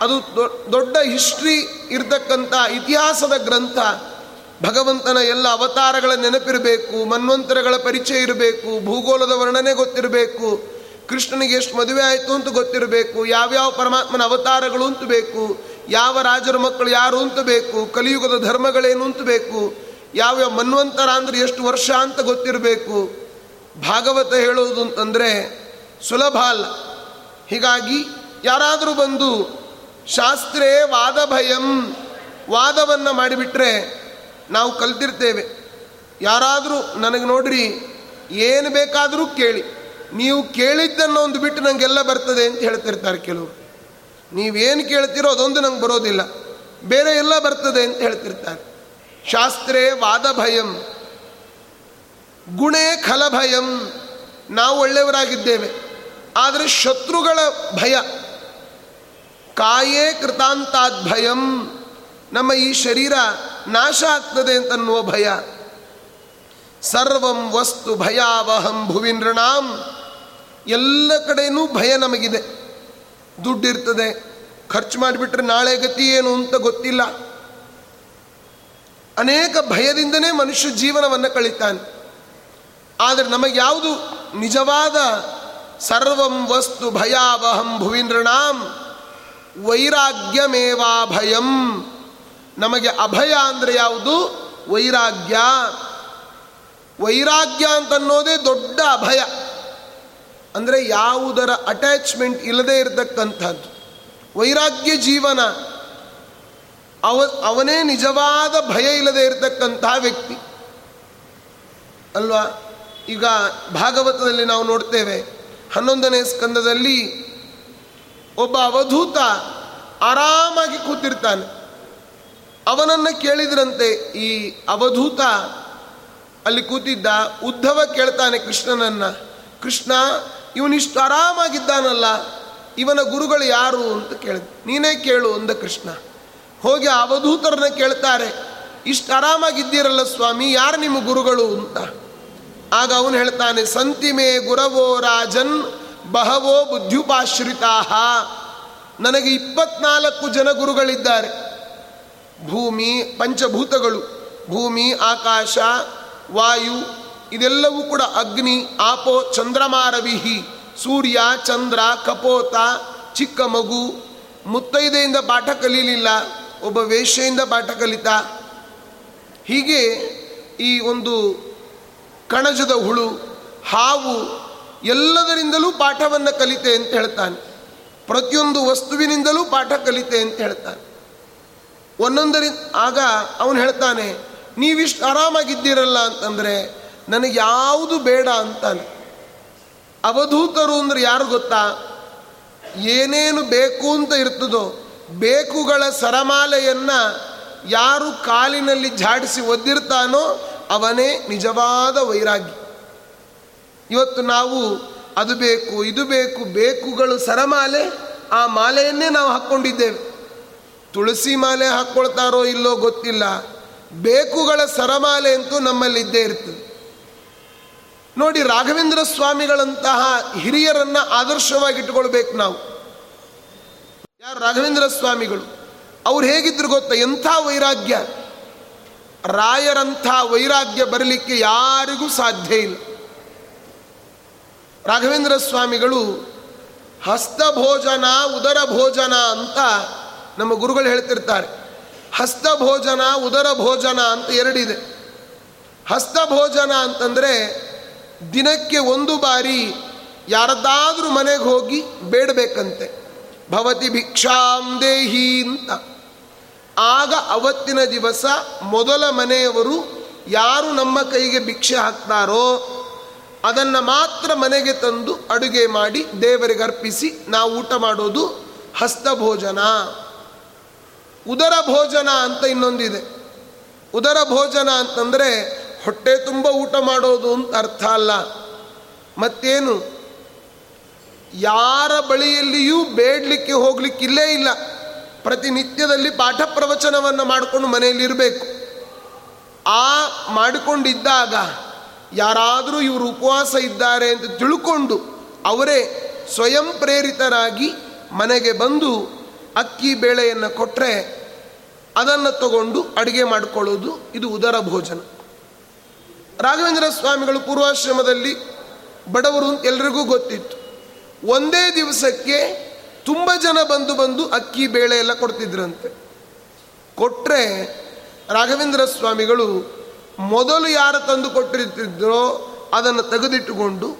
ಅದು ದೊಡ್ಡ ಹಿಸ್ಟ್ರಿ ಇರತಕ್ಕಂಥ ಇತಿಹಾಸದ ಗ್ರಂಥ. ಭಗವಂತನ ಎಲ್ಲ ಅವತಾರಗಳ ನೆನಪಿರಬೇಕು, ಮನ್ವಂತರಗಳ ಪರಿಚಯ ಇರಬೇಕು, ಭೂಗೋಳದ ವರ್ಣನೆ ಗೊತ್ತಿರಬೇಕು. ಕೃಷ್ಣನಿಗೆ ಎಷ್ಟು ಮದುವೆ ಆಯಿತು ಅಂತ ಗೊತ್ತಿರಬೇಕು. ಯಾವ್ಯಾವ ಪರಮಾತ್ಮನ ಅವತಾರಗಳು ಅಂತ ಬೇಕು. ಯಾವ ರಾಜರ ಮಕ್ಕಳು ಯಾರು ಅಂತ ಬೇಕು. ಕಲಿಯುಗದ ಧರ್ಮಗಳೇನು ಅಂತ ಬೇಕು. ಯಾವ್ಯಾವ ಮನ್ವಂತರ ಅಂದರೆ ಎಷ್ಟು ವರ್ಷ ಅಂತ ಗೊತ್ತಿರಬೇಕು. ಭಾಗವತ ಹೇಳೋದು ಅಂತಂದರೆ ಸುಲಭ ಅಲ್ಲ. ಹೀಗಾಗಿ ಯಾರಾದರೂ ಬಂದು ಶಾಸ್ತ್ರೇ ವಾದ ಭಯಂ, ವಾದವನ್ನು ಮಾಡಿಬಿಟ್ರೆ ನಾವು ಕಲ್ತಿರ್ತೇವೆ. ಯಾರಾದರೂ ನನಗೆ ನೋಡ್ರಿ, ಏನು ಬೇಕಾದರೂ ಕೇಳಿ. ನೀವು ಕೇಳಿದ್ದನ್ನು ಒಂದು ಬಿಟ್ಟು ನನಗೆಲ್ಲ ಬರ್ತದೆ ಅಂತ ಹೇಳ್ತಿರ್ತಾರೆ ಕೆಲವರು. ನೀವೇನು ಕೇಳ್ತಿರೋ ಅದೊಂದು ನಂಗೆ ಬರೋದಿಲ್ಲ. ಬೇರೆ ಎಲ್ಲ ಬರ್ತದೆ ಅಂತ ಹೇಳ್ತಿರ್ತಾರೆ. ಶಾಸ್ತ್ರೇ ವಾದ ಭಯಂ. ಗುಣೇ ಖಲಭಯಂ ನಾವು ಒಳ್ಳೆಯವರಾಗಿದ್ದೇವೆ. ಆದರೆ ಶತ್ರುಗಳ ಭಯ. ಕಾಯೇ ಭಯಂ. ನಮ್ಮ ಈ ಶರೀರ ನಾಶ ಆಗ್ತದೆ ಅಂತನ್ನುವ ಭಯ. ಸರ್ವಂ ವಸ್ತು ಭಯಾವಹಂ ಭುವಿನೃಣಾಂ. ಎಲ್ಲ ಕಡೆಯೂ ಭಯ ನಮಗಿದೆ. ದುಡ್ಡಿರ್ತದೆ ಖರ್ಚು ಮಾಡಿಬಿಟ್ರೆ ನಾಳೆ ಗತಿ ಏನು ಅಂತ ಗೊತ್ತಿಲ್ಲ. ಅನೇಕ ಭಯದಿಂದನೇ ಮನುಷ್ಯ ಜೀವನವನ್ನು ಕಳೀತಾನೆ. ಆದರೆ ನಮಗೆ ಯಾವುದು ನಿಜವಾದ ಸರ್ವಂ ವಸ್ತು ಭಯಾವಹಂ ಭುವಿನೃಣಾಂ ವೈರಾಗ್ಯಮೇವಾ ಭಯಂ. ನಮಗೆ ಅಭಯ ಅಂದರೆ ಯಾವುದು? ವೈರಾಗ್ಯ. ವೈರಾಗ್ಯ ಅಂತನ್ನೋದೇ ದೊಡ್ಡ ಅಭಯ. ಅಂದರೆ ಯಾವುದರ ಅಟ್ಯಾಚ್ಮೆಂಟ್ ಇಲ್ಲದೆ ಇರತಕ್ಕಂಥದ್ದು. ವೈರಾಗ್ಯ ಜೀವನ, ಅವ, ಅವನೇ ನಿಜವಾದ ಭಯ ಇಲ್ಲದೆ ಇರತಕ್ಕಂತಹ ವ್ಯಕ್ತಿ. ಅಲ್ವಾ? ಈಗ ಭಾಗವತದಲ್ಲಿ ನಾವು ನೋಡ್ತೇವೆ, ಹನ್ನೊಂದನೇ ಸ್ಕಂದದಲ್ಲಿ ಒಬ್ಬ ಅವಧೂತ ಆರಾಮಾಗಿ ಕೂತಿರ್ತಾನೆ. ಅವನನ್ನು ಕೇಳಿದ್ರಂತೆ ಈ ಅವಧೂತ ಅಲ್ಲಿ ಕೂತಿದ್ದ ಉದ್ಧವ ಕೇಳ್ತಾನೆ ಕೃಷ್ಣನನ್ನು, ಕೃಷ್ಣ ಇವನಿಷ್ಟು ಆರಾಮಾಗಿದ್ದಾನಲ್ಲ, ಇವನ ಗುರುಗಳು ಯಾರು ಅಂತ ಕೇಳಿದ. ನೀನೇ ಕೇಳು ಅಂದ ಕೃಷ್ಣ. ಹೋಗಿ ಅವಧೂತರನ್ನ ಕೇಳ್ತಾರೆ, ಇಷ್ಟು ಆರಾಮಾಗಿದ್ದೀರಲ್ಲ ಸ್ವಾಮಿ, ಯಾರು ನಿಮ್ಮ ಗುರುಗಳು ಅಂತ. ಆಗ ಅವನು ಹೇಳ್ತಾನೆ ಸಂತಿಮೇ ಗುರವೋ ರಾಜನ್ ಬಹವೋ ಬುದ್ಧುಪಾಶ್ರಿತಾ ನನಗೆ ಇಪ್ಪತ್ನಾಲ್ಕು ಜನ ಗುರುಗಳಿದ್ದಾರೆ. ಭೂಮಿ, ಪಂಚಭೂತಗಳು, ಭೂಮಿ, ಆಕಾಶ, ವಾಯು ಇದೆಲ್ಲವೂ ಕೂಡ ಅಗ್ನಿ, ಆಪೋ, ಚಂದ್ರಮಾರವಿಹಿ, ಸೂರ್ಯ, ಚಂದ್ರ, ಕಪೋತ, ಚಿಕ್ಕ ಮಗು, ಮುತ್ತೈದೆಯಿಂದ ಪಾಠ ಕಲೀಲಿಲ್ಲ, ಒಬ್ಬ ವೇಶ್ಯೆಯಿಂದ ಪಾಠ ಕಲಿತ. ಹೀಗೆ ಈ ಒಂದು ಕಣಜದ ಹುಳು, ಹಾವು ಎಲ್ಲದರಿಂದಲೂ ಪಾಠವನ್ನು ಕಲಿತೆ ಅಂತ ಹೇಳ್ತಾನೆ. ಪ್ರತಿಯೊಂದು ವಸ್ತುವಿನಿಂದಲೂ ಪಾಠ ಕಲಿತೆ ಅಂತ ಹೇಳ್ತಾನೆ. ಒಂದೊಂದರಿಂದ ಆಗ ಅವನು ಹೇಳ್ತಾನೆ, ನೀವಿಷ್ಟು ಆರಾಮಾಗಿದ್ದೀರಲ್ಲ ಅಂತಂದರೆ ನನಗೆ ಯಾವುದು ಬೇಡ ಅಂತಾನೆ. ಅವಧೂತರು ಅಂದ್ರೆ ಯಾರು ಗೊತ್ತಾ? ಏನೇನು ಬೇಕು ಅಂತ ಇರ್ತದೋ, ಬೇಕುಗಳ ಸರಮಾಲೆಯನ್ನು ಯಾರು ಕಾಲಿನಲ್ಲಿ ಝಾಡಿಸಿ ಒದ್ದಿರ್ತಾನೋ ಅವನೇ ನಿಜವಾದ ವೈರಾಗಿ. ಇವತ್ತು ನಾವು ಅದು ಬೇಕು, ಇದು ಬೇಕು, ಬೇಕುಗಳು ಸರಮಾಲೆ, ಆ ಮಾಲೆಯನ್ನೇ ನಾವು ಹಾಕ್ಕೊಂಡಿದ್ದೇವೆ. ತುಳಸಿ ಮಾಲೆ ಹಾಕ್ಕೊಳ್ತಾರೋ ಇಲ್ಲೋ ಗೊತ್ತಿಲ್ಲ. ಬೇಕುಗಳ ಸರಮಾಲೆ ಅಂತೂ ನಮ್ಮಲ್ಲಿದ್ದೇ ಇರ್ತದೆ. ನೋಡಿ ರಾಘವೇಂದ್ರ ಸ್ವಾಮಿಗಳಂತಹ ಹಿರಿಯರನ್ನ ಆದರ್ಶವಾಗಿಟ್ಟುಕೊಳ್ಬೇಕು ನಾವು. ಯಾರು ರಾಘವೇಂದ್ರ ಸ್ವಾಮಿಗಳು? ಅವ್ರು ಹೇಗಿದ್ರು ಗೊತ್ತಾ? ಎಂಥ ವೈರಾಗ್ಯ? ರಾಯರಂಥ ವೈರಾಗ್ಯ ಬರಲಿಕ್ಕೆ ಯಾರಿಗೂ ಸಾಧ್ಯ ಇಲ್ಲ. ರಾಘವೇಂದ್ರ ಸ್ವಾಮಿಗಳು, ಹಸ್ತಭೋಜನ ಉದರ ಭೋಜನ ಅಂತ ನಮ್ಮ ಗುರುಗಳು ಹೇಳ್ತಿರ್ತಾರೆ. ಹಸ್ತಭೋಜನ ಉದರ ಭೋಜನ ಅಂತ ಎರಡಿದೆ. ಹಸ್ತಭೋಜನ ಅಂತಂದರೆ ದಿನಕ್ಕೆ ಒಂದು ಬಾರಿ ಯಾರದ್ದಾದರೂ ಮನೆಗೆ ಹೋಗಿ ಬೇಡಬೇಕಂತೆ. ಭವತಿ ಭಿಕ್ಷಾಂ ದೇಹಿ ಅಂತ. ಆಗ ಅವತ್ತಿನ ದಿವಸ ಮೊದಲ ಮನೆಯವರು ಯಾರು ನಮ್ಮ ಕೈಗೆ ಭಿಕ್ಷೆ ಹಾಕ್ತಾರೋ ಅದನ್ನು ಮಾತ್ರ ಮನೆಗೆ ತಂದು ಅಡುಗೆ ಮಾಡಿ ದೇವರಿಗೆ ಅರ್ಪಿಸಿ ನಾವು ಊಟ ಮಾಡೋದು ಹಸ್ತಭೋಜನ ಉದರ ಭೋಜನ ಅಂತ ಇನ್ನೊಂದಿದೆ. ಉದರ ಭೋಜನ ಅಂತಂದರೆ ಹೊಟ್ಟೆ ತುಂಬ ಊಟ ಮಾಡೋದು ಅಂತ ಅರ್ಥ ಅಲ್ಲ. ಮತ್ತೇನು? ಯಾರ ಬಳಿಯಲ್ಲಿಯೂ ಬೇಡಲಿಕ್ಕೆ ಹೋಗ್ಲಿಕ್ಕಿಲ್ಲೇ ಇಲ್ಲ ಪ್ರತಿನಿತ್ಯದಲ್ಲಿ ಪಾಠ ಪ್ರವಚನವನ್ನು ಮಾಡಿಕೊಂಡು ಮನೆಯಲ್ಲಿರಬೇಕು ಆ ಮಾಡಿಕೊಂಡಿದ್ದಾಗ ಯಾರಾದರೂ ಇವರು ಉಪವಾಸ ಇದ್ದಾರೆ ಅಂತ ತಿಳ್ಕೊಂಡು ಅವರೇ ಸ್ವಯಂ ಪ್ರೇರಿತರಾಗಿ ಮನೆಗೆ ಬಂದು ಅಕ್ಕಿ ಬೇಳೆಯನ್ನು ಕೊಟ್ಟರೆ ಅದನ್ನು ತಗೊಂಡು ಅಡುಗೆ ಮಾಡಿಕೊಳ್ಳೋದು ಇದು ಉದರ ಭೋಜನ. ರಾಘವೇಂದ್ರ ಸ್ವಾಮಿಗಳು ಪೂರ್ವಾಶ್ರಮದಲ್ಲಿ ಬಡವರು ಎಲ್ರಿಗೂ ಗೊತ್ತಿತ್ತು. ಒಂದೇ ದಿವಸಕ್ಕೆ ತುಂಬ ಜನ ಬಂದು ಬಂದು ಅಕ್ಕಿ ಬೇಳೆ ಎಲ್ಲ ಕೊಡ್ತಿದ್ರಂತೆ. ಕೊಟ್ಟರೆ ರಾಘವೇಂದ್ರ ಸ್ವಾಮಿಗಳು ಮೊದಲು ಯಾರು ತಂದು ಕೊಟ್ಟಿರ್ತಿದ್ರೋ ಅದನ್ನು ತೆಗೆದಿಟ್ಟುಕೊಂಡು